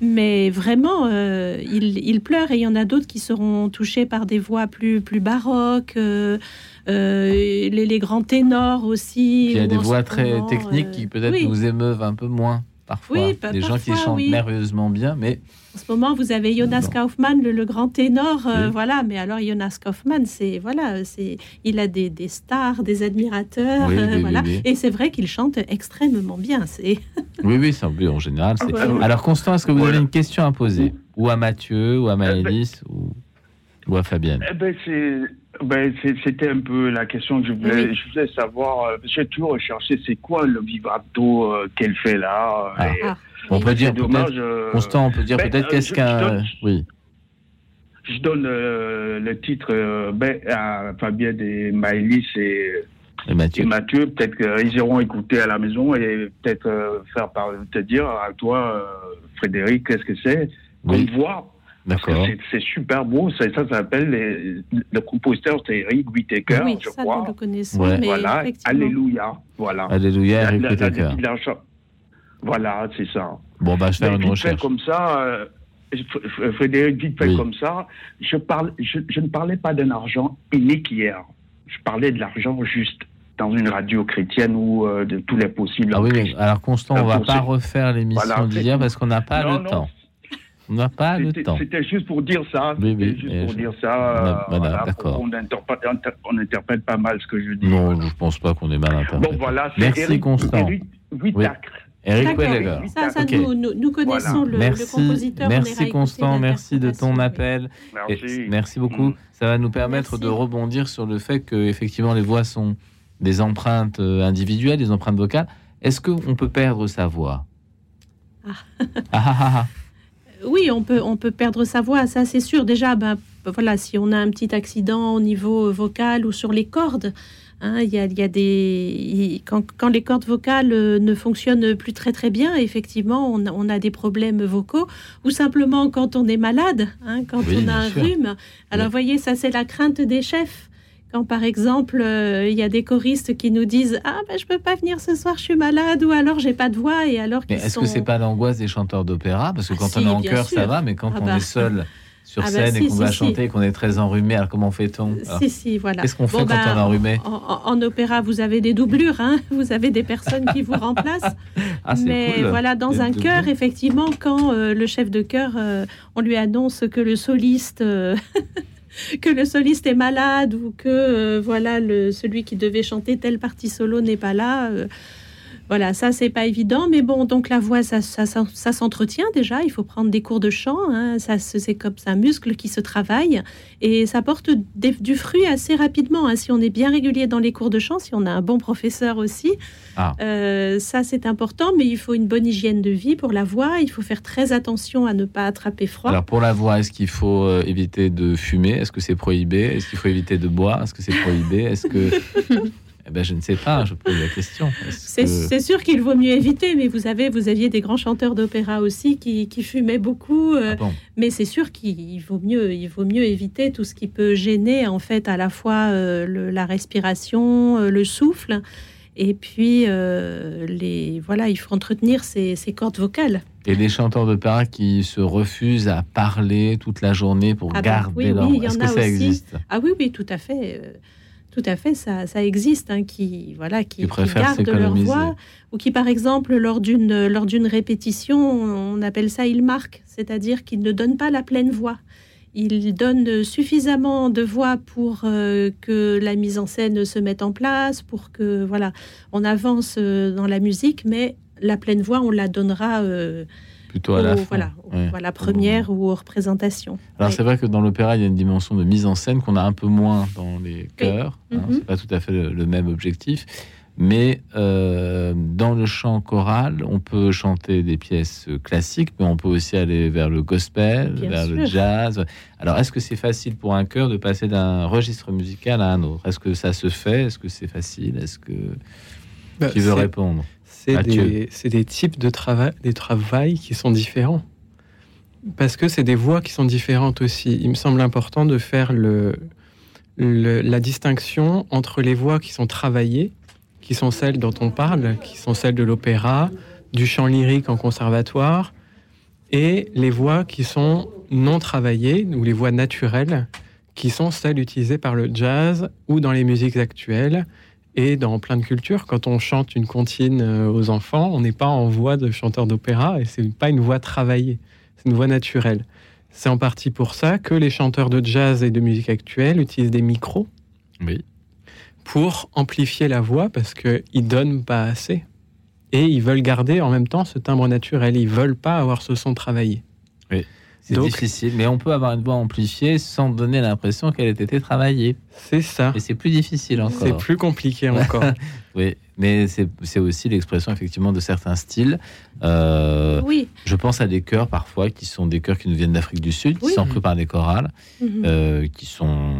Mais vraiment, euh, ils, pleurent et il y en a d'autres qui seront touchés par des voix plus, plus baroques. Euh, euh, les, grands ténors aussi. Il y a des voix très techniques qui peut-être nous émeuvent un peu moins parfois. Oui, des gens qui chantent merveilleusement bien, mais en ce moment, vous avez Jonas Kaufmann, le, grand ténor, euh, voilà. Mais alors Jonas Kaufmann, c'est voilà, c'est il a des, des, stars, des admirateurs, euh, voilà. Et c'est vrai qu'il chante extrêmement bien. C'est oui, oui, c'est en général. Alors Constant, est-ce que vous avez une question à poser, ou à Mathieu, ou à Maëlys, ou, ou à Fabienne? eh ben, ben c'était un peu la question que je voulais, je voulais savoir. Euh, j'ai toujours recherché c'est quoi le vibrato qu'elle fait là. Ah. On peut dire dommage. Euh, Constant, on peut dire ben, peut-être euh, qu'est-ce qu'un. Oui. je donne le titre ben, à Fabien et Maëlys et, et Mathieu. Mathieu peut-être qu'ils iront écouter à la maison et peut-être faire par, te dire à toi, Frédéric, qu'est-ce que c'est? Oui. voix. D'accord. C'est super beau. Ça, ça s'appelle le compositeur, c'est Eric Whittaker, oui, je ça, crois. Nous le connaissons, mais voilà. Alléluia. Voilà. Alléluia, Eric Whittaker. Voilà, c'est ça. Bon, bah, je vais faire une recherche. comme ça, euh, Frédéric, vite fait oui. comme ça, je, parle, je, je ne parlais pas d'un argent unique hier. Je parlais de l'argent juste dans une radio chrétienne ou euh, de tous les possibles. Ah oui, mais alors Constant, on ne va pas refaire l'émission voilà, d'hier parce qu'on n'a pas non, le non. temps. On n'a pas le temps. C'était juste pour dire ça. Oui, oui, juste pour je... dire ça. Voilà, voilà d'accord. On, interprète, on interprète pas mal ce que je dis. Non, je ne pense pas qu'on est mal interprété. Bon, voilà. Merci, Eric, Constant. Eric oui. Eric Welleger. Ça, ça okay. nous, nous, nous, connaissons voilà. le, merci, le compositeur. Merci Constant, merci de ton appel. Merci. Et, merci beaucoup. Mmh. Ça va nous permettre merci. de rebondir sur le fait que effectivement les voix sont des empreintes euh, individuelles, des empreintes vocales. Est-ce qu'on peut perdre sa voix? Ah. ah, ah oui, on peut, on peut perdre sa voix, ça c'est sûr. Déjà, ben, voilà, si on a un petit accident au niveau vocal ou sur les cordes, hein, il y, a, y a des quand, quand, les cordes vocales euh, ne fonctionnent plus très très bien, effectivement, on, on a des problèmes vocaux, ou simplement quand on est malade, hein, quand oui, on a un sûr. rhume. Alors, Oui. voyez, ça c'est la crainte des chefs. Quand par exemple, euh, il y a des choristes qui nous disent Ah, ben, je peux pas venir ce soir, je suis malade, ou alors j'ai pas de voix, et alors qu'ils est-ce sont... que c'est pas l'angoisse des chanteurs d'opéra? Parce que Ah quand si, on est en chœur, ça va, mais quand Ah on bah. est seul sur Ah bah scène et qu'on si, va chanter qu'on est très enrhumé, alors comment fait-on? Si, si, voilà. Qu'est-ce qu'on fait Bon, quand ben, on est enrhumé? en, en- en opéra, vous avez des doublures, hein vous avez des personnes qui vous remplacent. Ah, Mais cool. voilà, dans Des un chœur, effectivement, quand euh, le chef de chœur, euh, on lui annonce que le soliste, euh, que le soliste est malade ou que euh, voilà celui qui devait chanter telle partie solo n'est pas là. Voilà, ça c'est pas évident, mais bon, donc la voix, ça, ça, ça- ça s'entretient déjà. Il faut prendre des cours de chant. hein, ça, c'est comme c'est un muscle qui se travaille et ça porte des- du fruit assez rapidement. hein, si on est bien régulier dans les cours de chant, si on a un bon professeur aussi, Ah. euh, ça c'est important. Mais il faut une bonne hygiène de vie pour la voix. Il faut faire très attention à ne pas attraper froid. Alors pour la voix, est-ce qu'il faut euh, éviter de fumer? Est-ce que c'est prohibé? Est-ce qu'il faut éviter de boire? Est-ce que c'est prohibé? Est-ce que Eh ben, je ne sais pas. Je pose la question. C'est que- sûr qu'il vaut mieux éviter, mais vous avez, vous aviez des grands chanteurs d'opéra aussi qui, qui fumaient beaucoup. euh, Ah bon? Mais c'est sûr qu'il vaut mieux, il vaut mieux éviter tout ce qui peut gêner en fait à la fois euh, le- la respiration, euh, le souffle, et puis les voilà, il faut entretenir ses, ses cordes vocales. Et les chanteurs d'opéra qui se refusent à parler toute la journée pour Ah bah, garder oui, leur oui, Est-ce que ça aussi. existe? Ah oui, oui, tout à fait. Tout à fait, ça, ça existe, hein, qui voilà, qui, Qui gardent leur voix, ou qui, par exemple, lors d'une lors d'une répétition, on appelle ça il marque, c'est-à-dire qu'ils ne donnent pas la pleine voix. Ils donnent suffisamment de voix pour euh, que la mise en scène se mette en place, pour que voilà, on avance euh, dans la musique, mais la pleine voix, on la donnera euh, plutôt à la fin voilà, première ou aux représentations. Alors Oui. c'est vrai que dans l'opéra, il y a une dimension de mise en scène qu'on a un peu moins dans les chœurs. hein, Mhm. C'est pas tout à fait le, le même objectif. Mais euh, dans le chant choral, on peut chanter des pièces classiques, mais on peut aussi aller vers le gospel, Bien vers le jazz. Alors, est-ce que c'est facile pour un chœur de passer d'un registre musical à un autre? Est-ce que ça se fait? Est-ce que c'est facile? Est-ce que Bah, qui veut répondre? C'est des, types de travail, des qui sont différents. Parce que c'est des voix qui sont différentes aussi. Il me semble important de faire le, le- la distinction entre les voix qui sont travaillées, qui sont celles dont on parle, qui sont celles de l'opéra, du chant lyrique en conservatoire, et les voix qui sont non travaillées, ou les voix naturelles, qui sont celles utilisées par le jazz ou dans les musiques actuelles, et dans plein de cultures, quand on chante une comptine euh, aux enfants, on n'est pas en voix de chanteur d'opéra et c'est pas une voix travaillée, c'est une voix naturelle. C'est en partie pour ça que les chanteurs de jazz et de musique actuelle utilisent des micros Oui. pour amplifier la voix parce qu'ils donnent pas assez. Et ils veulent garder en même temps ce timbre naturel. Ils veulent pas avoir ce son travaillé. C'est difficile, mais on peut avoir une voix amplifiée sans donner l'impression qu'elle ait été travaillée. C'est ça. Et c'est plus difficile encore. C'est plus compliqué encore. Oui, mais c'est aussi l'expression effectivement de certains styles. Euh, Oui. Je pense à des chœurs parfois qui sont des chœurs qui nous viennent d'Afrique du Sud, qui sont pris par des chorales, mhm. euh, qui sont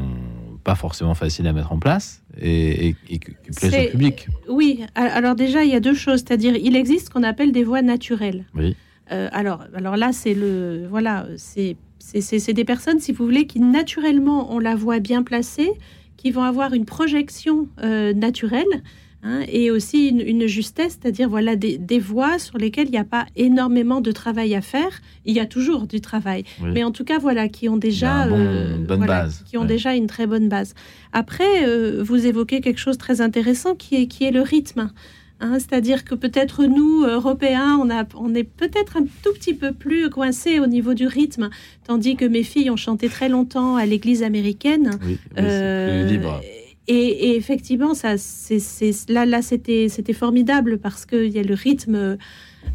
pas forcément faciles à mettre en place et, qui plaisent au public. Oui, alors déjà, il y a deux choses. C'est-à-dire, il existe ce qu'on appelle des voix naturelles. Oui. Euh, alors, alors là, c'est le. Voilà, c'est c'est des personnes, si vous voulez, qui naturellement ont la voix bien placée, qui vont avoir une projection euh, naturelle. Hein, et aussi une, justesse, c'est-à-dire voilà des, voix sur lesquelles il n'y a pas énormément de travail à faire. Il y a toujours du travail, mais en tout cas voilà qui ont déjà euh, base, qui ont déjà une très bonne base. Après, euh, vous évoquez quelque chose de très intéressant qui est qui est le rythme. Hein, c'est-à-dire que peut-être nous, Européens, on, a, on est peut-être un tout petit peu plus coincés au niveau du rythme, tandis que mes filles ont chanté très longtemps à l'église américaine. Oui, euh, libre. Et, effectivement, ça, c'est, là, là, c'était, formidable parce qu'il y a le rythme,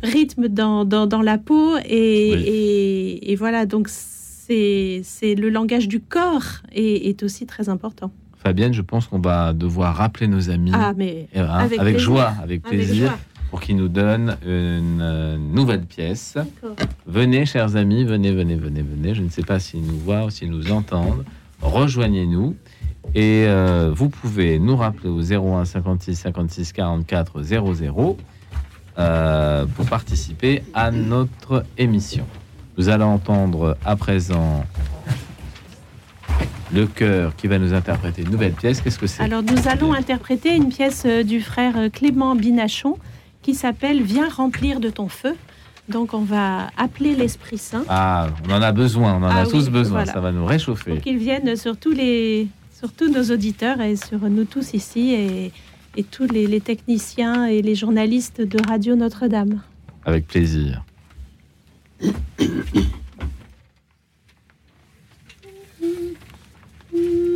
rythme dans, dans, la peau et, et, voilà. Donc c'est, c'est le langage du corps est, est aussi très important. Fabienne, je pense qu'on va devoir rappeler nos amis ah, mais euh, hein, avec, joie, avec plaisir, pour qu'ils nous donnent une euh, nouvelle pièce. Venez, chers amis, venez, venez, venez, venez. Je ne sais pas s'ils nous voient ou s'ils nous entendent. Rejoignez-nous. Et euh, vous pouvez nous rappeler au 01 56 56 44 00 pour participer à notre émission. Nous allons entendre à présent le chœur qui va nous interpréter une nouvelle pièce. Qu'est-ce que c'est Alors nous allons interpréter une pièce euh, du frère euh, Clément Binachon qui s'appelle Viens remplir de ton feu. Donc on va appeler l'Esprit Saint. Ah, on en a besoin, on en a ah tous besoin, ça va nous réchauffer. Pour qu'il vienne sur tous les sur tous nos auditeurs et sur nous tous ici et, et tous les, les, techniciens et les journalistes de Radio Notre-Dame. Avec plaisir.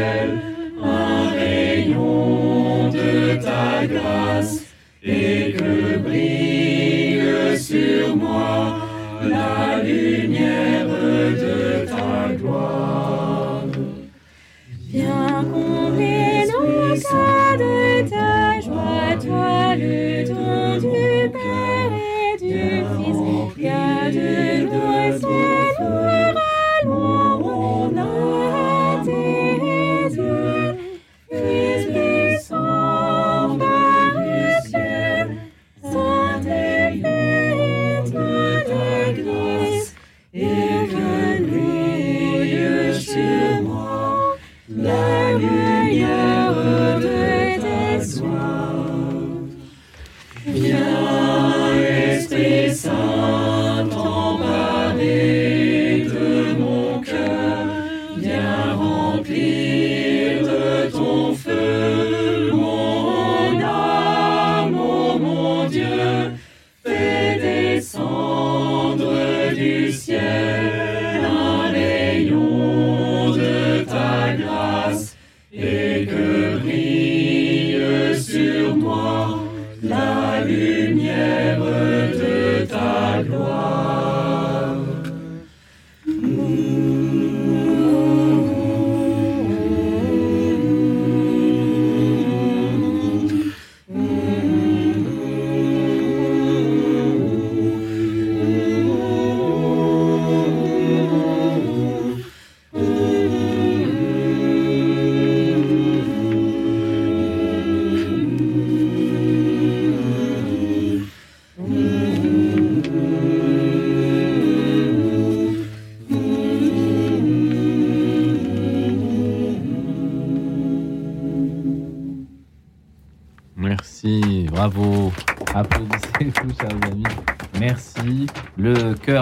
ciel un rayon de ta grâce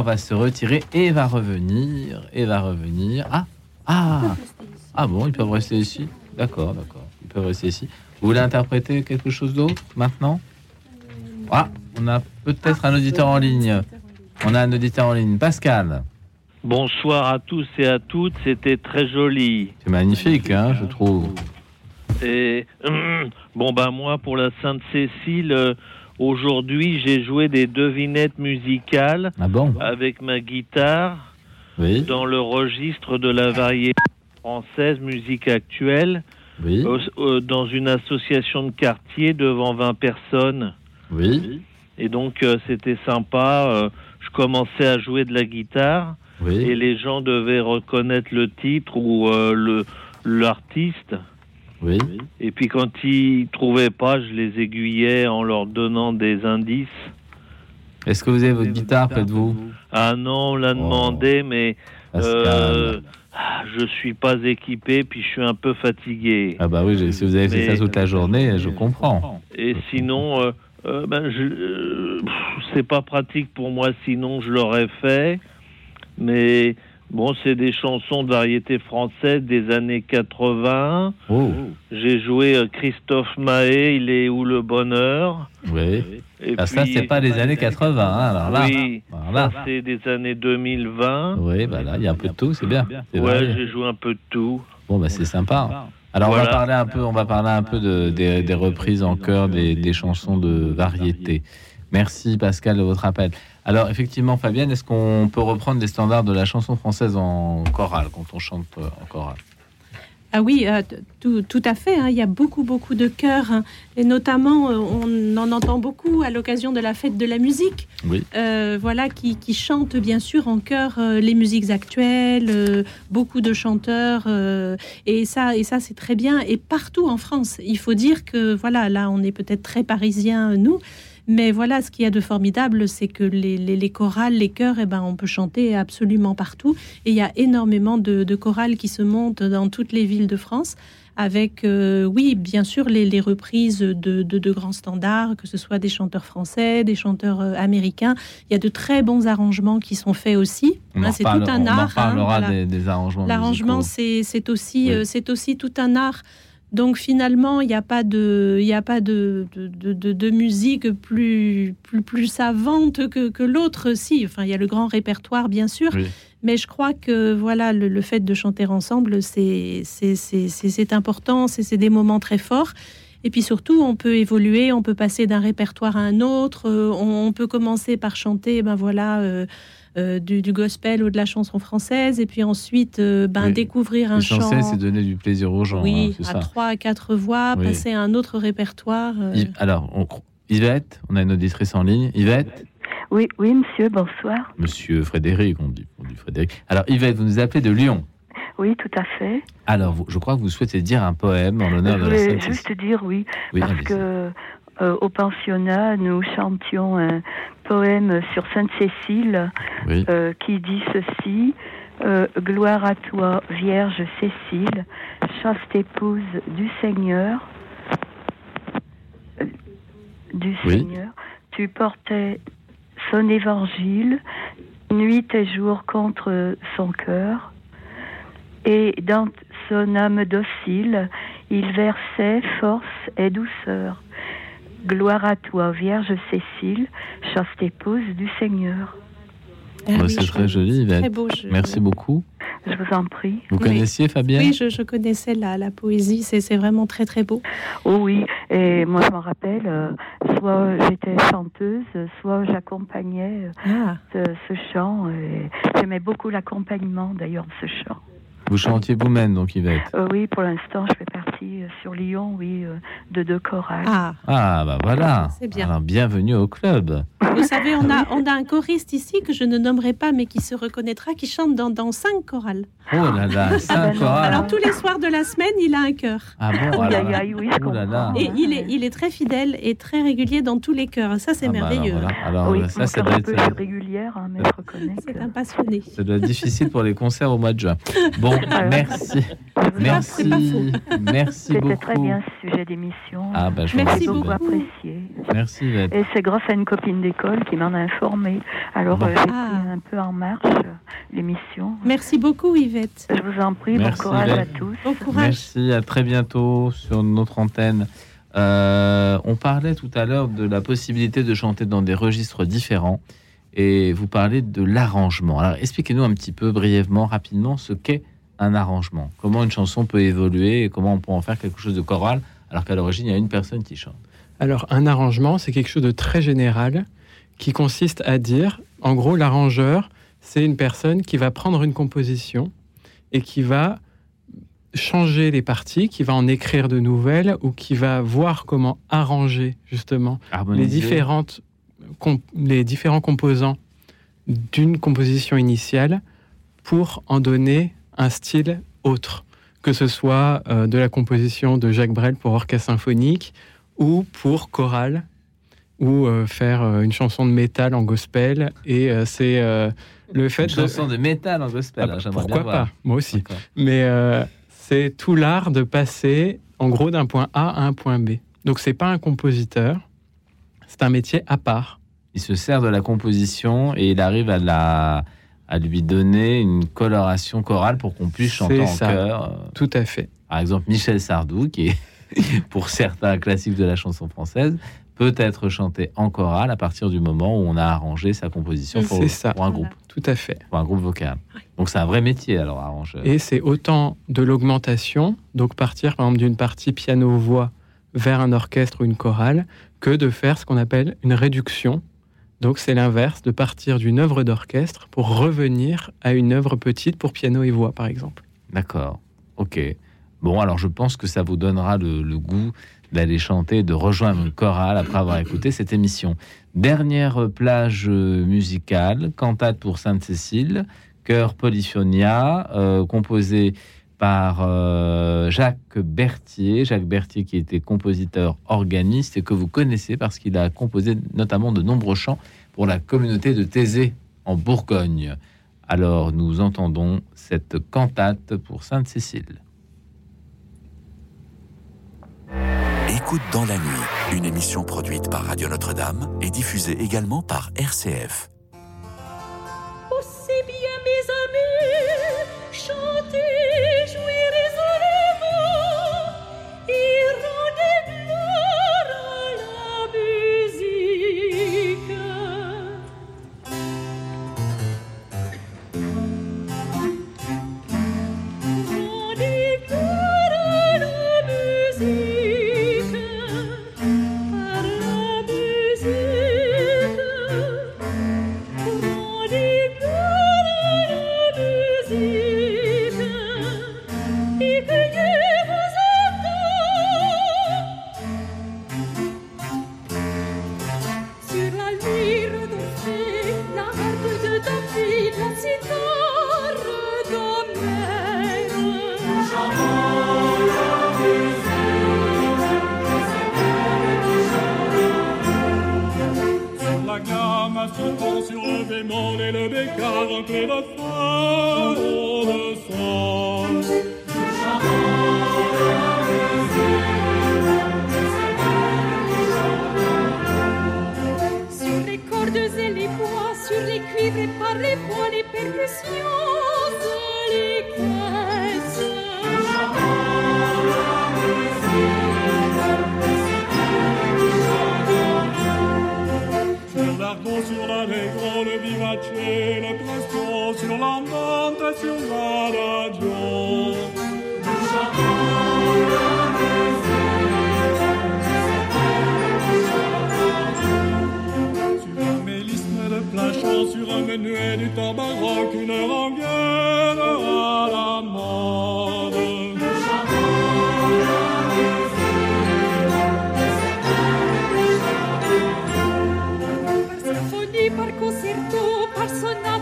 va se retirer et va revenir. Et va revenir. Ah, ah, ah bon, ils peuvent rester ici? D'accord, d'accord. Ils peuvent rester ici. Vous voulez interpréter quelque chose d'autre maintenant? Ah, on a peut-être un auditeur en ligne. On a un auditeur en ligne. Pascal. Bonsoir à tous et à toutes. C'était très joli. C'est magnifique, hein, je trouve. Et bon ben moi pour la Sainte Cécile, euh, aujourd'hui j'ai joué des devinettes musicales ah bon avec ma guitare dans le registre de la variété française musique actuelle. Oui. Euh, dans une association de quartier devant 20 personnes. Oui. Et donc euh, c'était sympa. je commençais à jouer de la guitare et les gens devaient reconnaître le titre ou le l'artiste. Oui. Et puis quand ils trouvaient pas, je les aiguillais en leur donnant des indices. Est-ce que vous avez votre guitare près de vous Ah non, on l'a oh. demandé, mais euh, je suis pas équipé, puis je suis un peu fatigué. Ah bah oui, si vous avez fait ça toute la journée, je comprends. Et sinon, euh, euh, ben, je, c'est pas pratique pour moi, sinon je l'aurais fait. Mais Bon, c'est des chansons de variété française des années 80. J'ai joué euh, Christophe Mahé, Il est où le bonheur? Oui. Et ah, ça, c'est pas des années 80. Hein, alors là, oui, c'est des années 2020. Oui, bah là, il y a un peu de tout, c'est bien. Ouais, j'ai joué un peu de tout. Bon, bah c'est sympa. Alors on va parler un peu, on va parler un peu de, des, reprises en chœur des, des chansons de variété. Merci Pascal de votre appel. Alors effectivement, Fabienne, est-ce qu'on peut reprendre les standards de la chanson française en chorale quand on chante euh, en chorale? Ah oui, euh, tout, à fait. Hein. Il y a beaucoup, beaucoup de chœurs. Hein. Et notamment, euh, on en entend beaucoup à l'occasion de la fête de la musique. Oui. voilà, qui, chantent bien sûr en chœur les musiques actuelles, beaucoup de chanteurs. et ça, et ça c'est très bien. Et partout en France. Il faut dire que, voilà, là, on est peut-être très parisiens, nous. Mais voilà, ce qu'il y a de formidable, c'est que les, chorales, les chœurs, eh ben, on peut chanter absolument partout. Et il y a énormément de, chorales qui se montent dans toutes les villes de France avec, euh, oui, bien sûr, les, reprises de, grands standards, que ce soit des chanteurs français, des chanteurs euh, américains. Il y a de très bons arrangements qui sont faits aussi. Hein, c'est tout un art. On hein, parlera des, arrangements. L'arrangement, c'est aussi, euh, c'est aussi tout un art. Donc finalement, il n'y a pas de, il a pas de, de, musique plus, plus, plus savante que, que l'autre. Si, enfin, il y a le grand répertoire, bien sûr. Mais je crois que voilà, le, fait de chanter ensemble, c'est important, c'est des moments très forts. Et puis surtout, on peut évoluer, on peut passer d'un répertoire à un autre. Euh, on, peut commencer par chanter, ben voilà. Euh, euh, du, gospel ou de la chanson française, et puis ensuite euh, ben, découvrir un chant. c'est donner du plaisir aux gens. Oui, hein, à trois, à quatre voix, passer à un autre répertoire. Euh. Alors, on... Yvette, on a une auditrice en ligne. Yvette Oui, oui, monsieur, bonsoir. Monsieur Frédéric, on dit, on dit Frédéric. Alors, Yvette, vous nous appelez de Lyon. Oui, tout à fait. Alors, je crois que vous souhaitez dire un poème en l'honneur de la. Je voulais juste dire oui, oui parce que euh, au pensionnat, nous chantions un poème sur Sainte Cécile euh, qui dit ceci. Euh, gloire à toi, Vierge Cécile, chaste épouse du Seigneur. du Seigneur. Tu portais son évangile nuit et jour contre son cœur. Et dans son âme docile, il versait force et douceur. Gloire à toi, Vierge Cécile, chaste épouse du Seigneur. Ah c'est très joli, Très beau Merci beaucoup. Je vous en prie. Vous connaissiez Fabienne Oui, je, connaissais la, la poésie, c'est vraiment très très beau. Oh oui, et moi je m'en rappelle, euh, soit j'étais chanteuse, soit j'accompagnais euh, ah. ce, chant. J'aimais beaucoup l'accompagnement d'ailleurs de ce chant. Vous chantiez vous-même, donc, Yvette euh, Oui, pour l'instant, je fais partie euh, sur Lyon, oui, euh, de deux chorales. Ah, ah bah voilà. C'est bien. Alors, bienvenue au club. Vous savez, on a, on a un choriste ici que je ne nommerai pas, mais qui se reconnaîtra, qui chante dans, dans cinq chorales. Oh là là, cinq ah ben chorales. Alors, tous les soirs de la semaine, il a un chœur. Ah bon alors, oui, oh là là. Et il est, il est très fidèle et très régulier dans tous les chœurs. Ça, c'est ah bah merveilleux. alors, oui, ça, ça doit être... régulière, hein, mais C'est un passionné. Ça doit être difficile pour les concerts au mois de juin. Bon, merci. Merci. Merci. Merci beaucoup. C'était très bien ce sujet d'émission. Ah, bah, Merci beaucoup. beaucoup apprécié. Merci Yvette. Et c'est grâce à une copine d'école qui m'en a informé. Alors Bon. euh, j'ai Ah. pris un peu en marche euh, l'émission. Merci beaucoup, Yvette. Je vous en prie, Merci, bon courage à tous. Bon courage. Merci, à très bientôt sur notre antenne. Euh, on parlait tout à l'heure de la possibilité de chanter dans des registres différents et vous parlez de l'arrangement. Alors expliquez-nous un petit peu brièvement, rapidement, ce qu'est un arrangement. Comment une chanson peut évoluer et comment on peut en faire quelque chose de choral alors qu'à l'origine il y a une personne qui chante. Alors, un arrangement, c'est quelque chose de très général qui consiste à dire, en gros, l'arrangeur, c'est une personne qui va prendre une composition et qui va changer les parties, qui va en écrire de nouvelles ou qui va voir comment arranger justement les, différentes les différents composants d'une composition initiale pour en donner un style autre, que ce soit euh, de la composition de Jacques Brel pour orchestre symphonique ou pour chorale ou euh, faire euh, une chanson de métal en gospel. Et c'est le fait Une de chanson de métal en gospel, Ah, hein, j'aimerais pourquoi bien voir. pas? Moi aussi. Mais c'est tout l'art de passer en gros d'un point A à un point B. Donc c'est pas un compositeur c'est un métier à part. Il se sert de la composition et il arrive à la à lui donner une coloration chorale pour qu'on puisse chanter en chœur. euh, tout à fait Par exemple, Michel Sardou, qui est pour certains classiques de la chanson française, peut être chanté en chorale à partir du moment où on a arrangé sa composition pour, C'est ça. pour un groupe, tout à fait pour un groupe vocal. Donc c'est un vrai métier alors arrangeur. Et c'est autant de l'augmentation, donc partir par exemple d'une partie piano-voix vers un orchestre ou une chorale, que de faire ce qu'on appelle une réduction. Donc c'est l'inverse, de partir d'une œuvre d'orchestre pour revenir à une œuvre petite pour piano et voix, par exemple. D'accord. Ok. Bon, alors je pense que ça vous donnera le, goût d'aller chanter, de rejoindre une chorale après avoir écouté cette émission. Dernière plage euh, musicale, cantate pour Sainte-Cécile, chœur Polyphonia, euh, composé par euh, Jacques Berthier. Jacques Berthier qui était compositeur organiste et que vous connaissez parce qu'il a composé notamment de nombreux chants pour la communauté de Thésée en Bourgogne. Alors nous entendons cette cantate pour Sainte-Cécile. Écoute dans la nuit, une émission produite par Radio Notre-Dame et diffusée également par RCF. Bémol et le bécard, un clé de feu de sol. Sur les cordes et les bois, sur les cuivres et par les poids, les percussions Sur l'allegro, le vivace, le presto, sur l'andante sur l'adagio. Sur un mélisme de plein chant, sur un menuet du temps baroque, une langue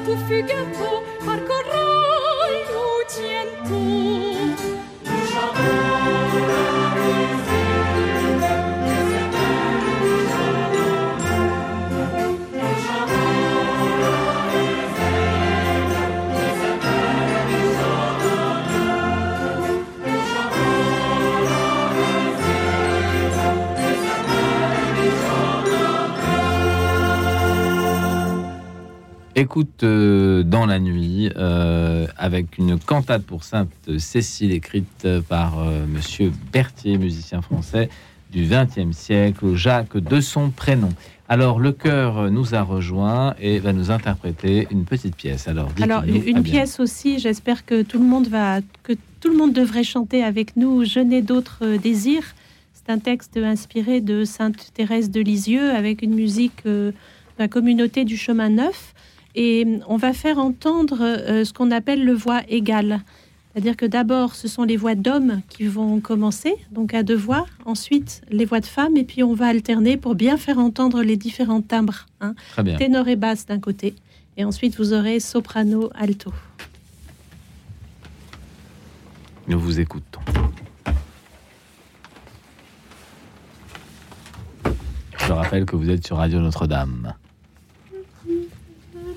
tu figato parcorrai lucento Écoute euh, dans la nuit euh, avec une cantate pour Sainte Cécile écrite par euh, Monsieur Berthier, musicien français du XXe siècle, Jacques de son prénom. Alors le chœur nous a rejoint et va nous interpréter une petite pièce. Alors, Alors une pièce aussi. J'espère que tout le monde va, que tout le monde devrait chanter avec nous. Je n'ai d'autres désirs. C'est un texte inspiré de Sainte Thérèse de Lisieux avec une musique de la communauté du chemin neuf et on va faire entendre euh, ce qu'on appelle le voix égale. C'est-à-dire que d'abord, ce sont les voix d'hommes qui vont commencer, donc à deux voix, ensuite les voix de femmes, et puis on va alterner pour bien faire entendre les différents timbres. Hein. Ténor et basse d'un côté, et ensuite vous aurez soprano, alto. Nous vous écoutons. Je rappelle que vous êtes sur Radio Notre-Dame.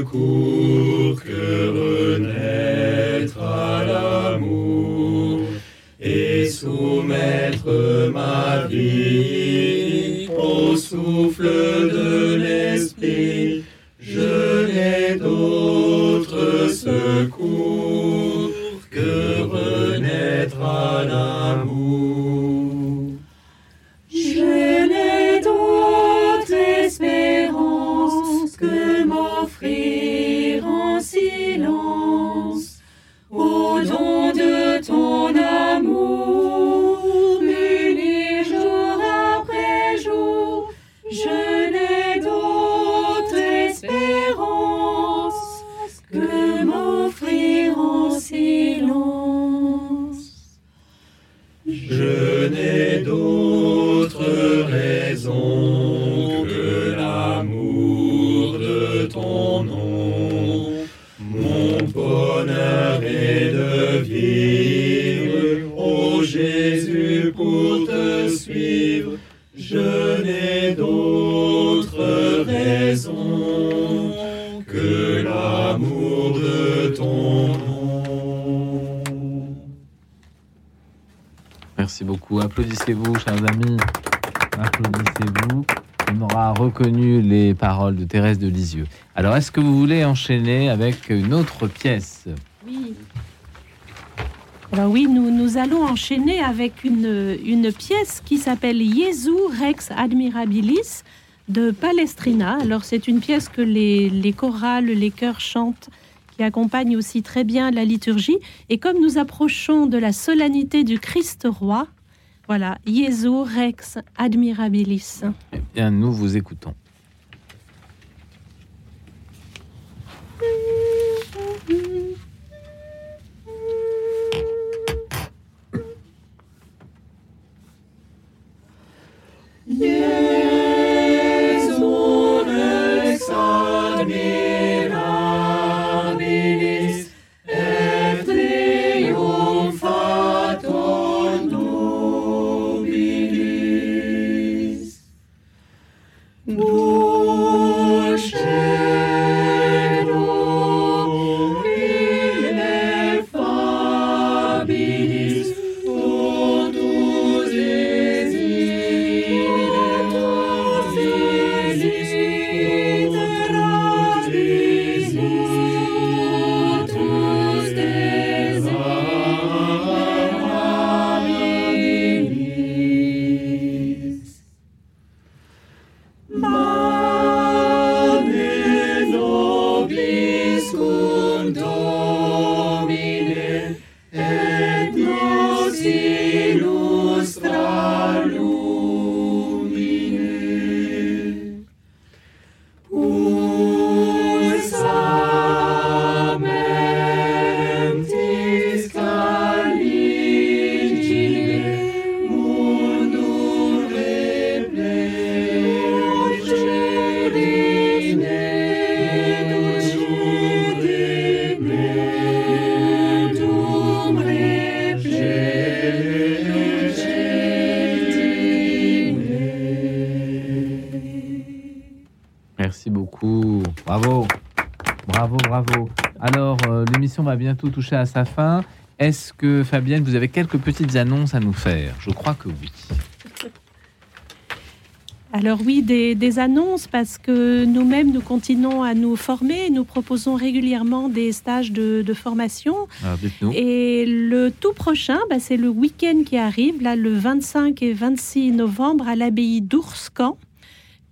que renaître à l'amour et soumettre ma vie au souffle de l'esprit. Je n'ai d'autre secours que renaître à l'amour. Suivre. Je n'ai d'autre raison que l'amour de ton nom. Merci beaucoup. Applaudissez-vous, chers amis. Applaudissez-vous. On aura reconnu les paroles de Thérèse de Lisieux. Alors, est-ce que vous voulez enchaîner avec une autre pièce? Alors oui, nous, nous allons enchaîner avec une, une pièce qui s'appelle Jesu Rex Admirabilis de Palestrina. Alors c'est une pièce que les, les chorales, les chœurs chantent, qui accompagne aussi très bien la liturgie. Et comme nous approchons de la solennité du Christ roi, voilà, Jesu Rex Admirabilis. Eh bien, nous vous écoutons. Toucher à sa fin. Est-ce que, Fabienne, vous avez quelques petites annonces à nous faire? Je crois que oui. Alors oui, des, annonces parce que nous-mêmes, nous continuons à nous former. Nous proposons régulièrement des stages de, formation. Alors, et le tout prochain, bah, c'est le week-end qui arrive, là, le 25 et 26 novembre à l'abbaye d'Ourscan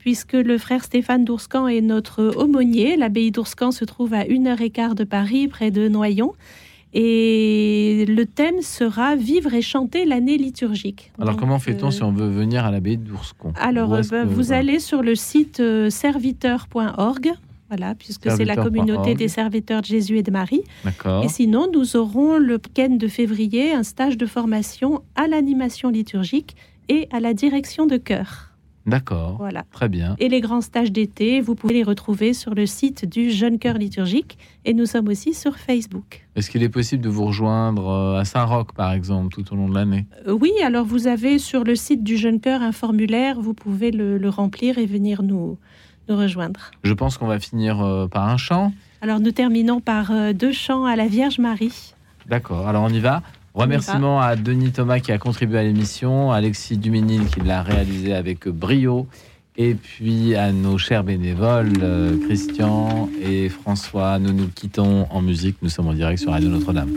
puisque le frère Stéphane d'Ourscan est notre aumônier. L'abbaye d'Ourscan se trouve à une heure et quart de Paris, près de Noyon. Et le thème sera Vivre et chanter l'année liturgique. Alors comment fait-on euh, si on veut venir à l'abbaye d'Ourscon? Alors bah, vous allez sur le site euh, serviteur.org. Voilà, puisque c'est la communauté des serviteurs de Jésus et de Marie. D'accord. Et sinon, nous aurons le week-end de février un stage de formation à l'animation liturgique et à la direction de chœur. D'accord. Voilà. Très bien. Et les grands stages d'été, vous pouvez les retrouver sur le site du Jeune Cœur Liturgique et nous sommes aussi sur Facebook. Est-ce qu'il est possible de vous rejoindre euh, à Saint-Roch, par exemple, tout au long de l'année? Euh, Oui, alors vous avez sur le site du Jeune Cœur un formulaire, vous pouvez le, remplir et venir nous, nous rejoindre. Je pense qu'on va finir euh, par un chant. Alors nous terminons par deux chants à la Vierge Marie. D'accord, alors on y va? Remerciements à Denis Thomas qui a contribué à l'émission, Alexis Duménil qui l'a réalisé avec brio, et puis à nos chers bénévoles, euh, Christian et François. Nous nous quittons en musique. Nous sommes en direct sur Radio Notre-Dame.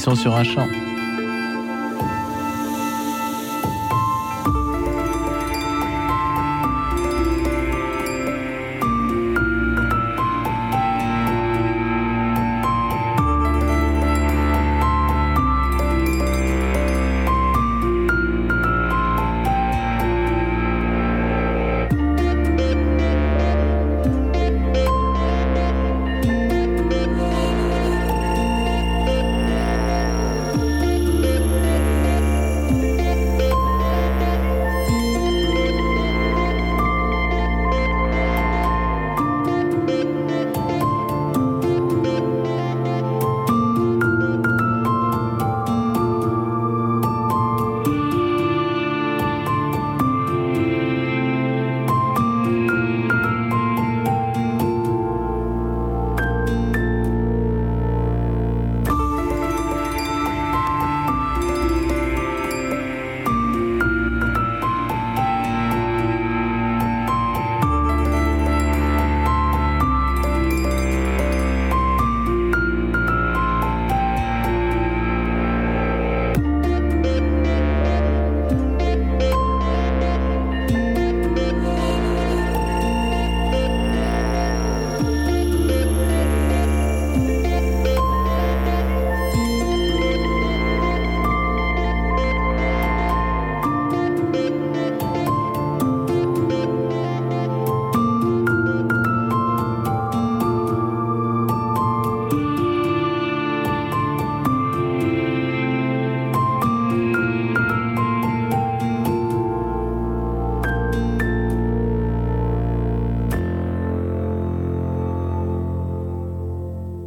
Sur un champ.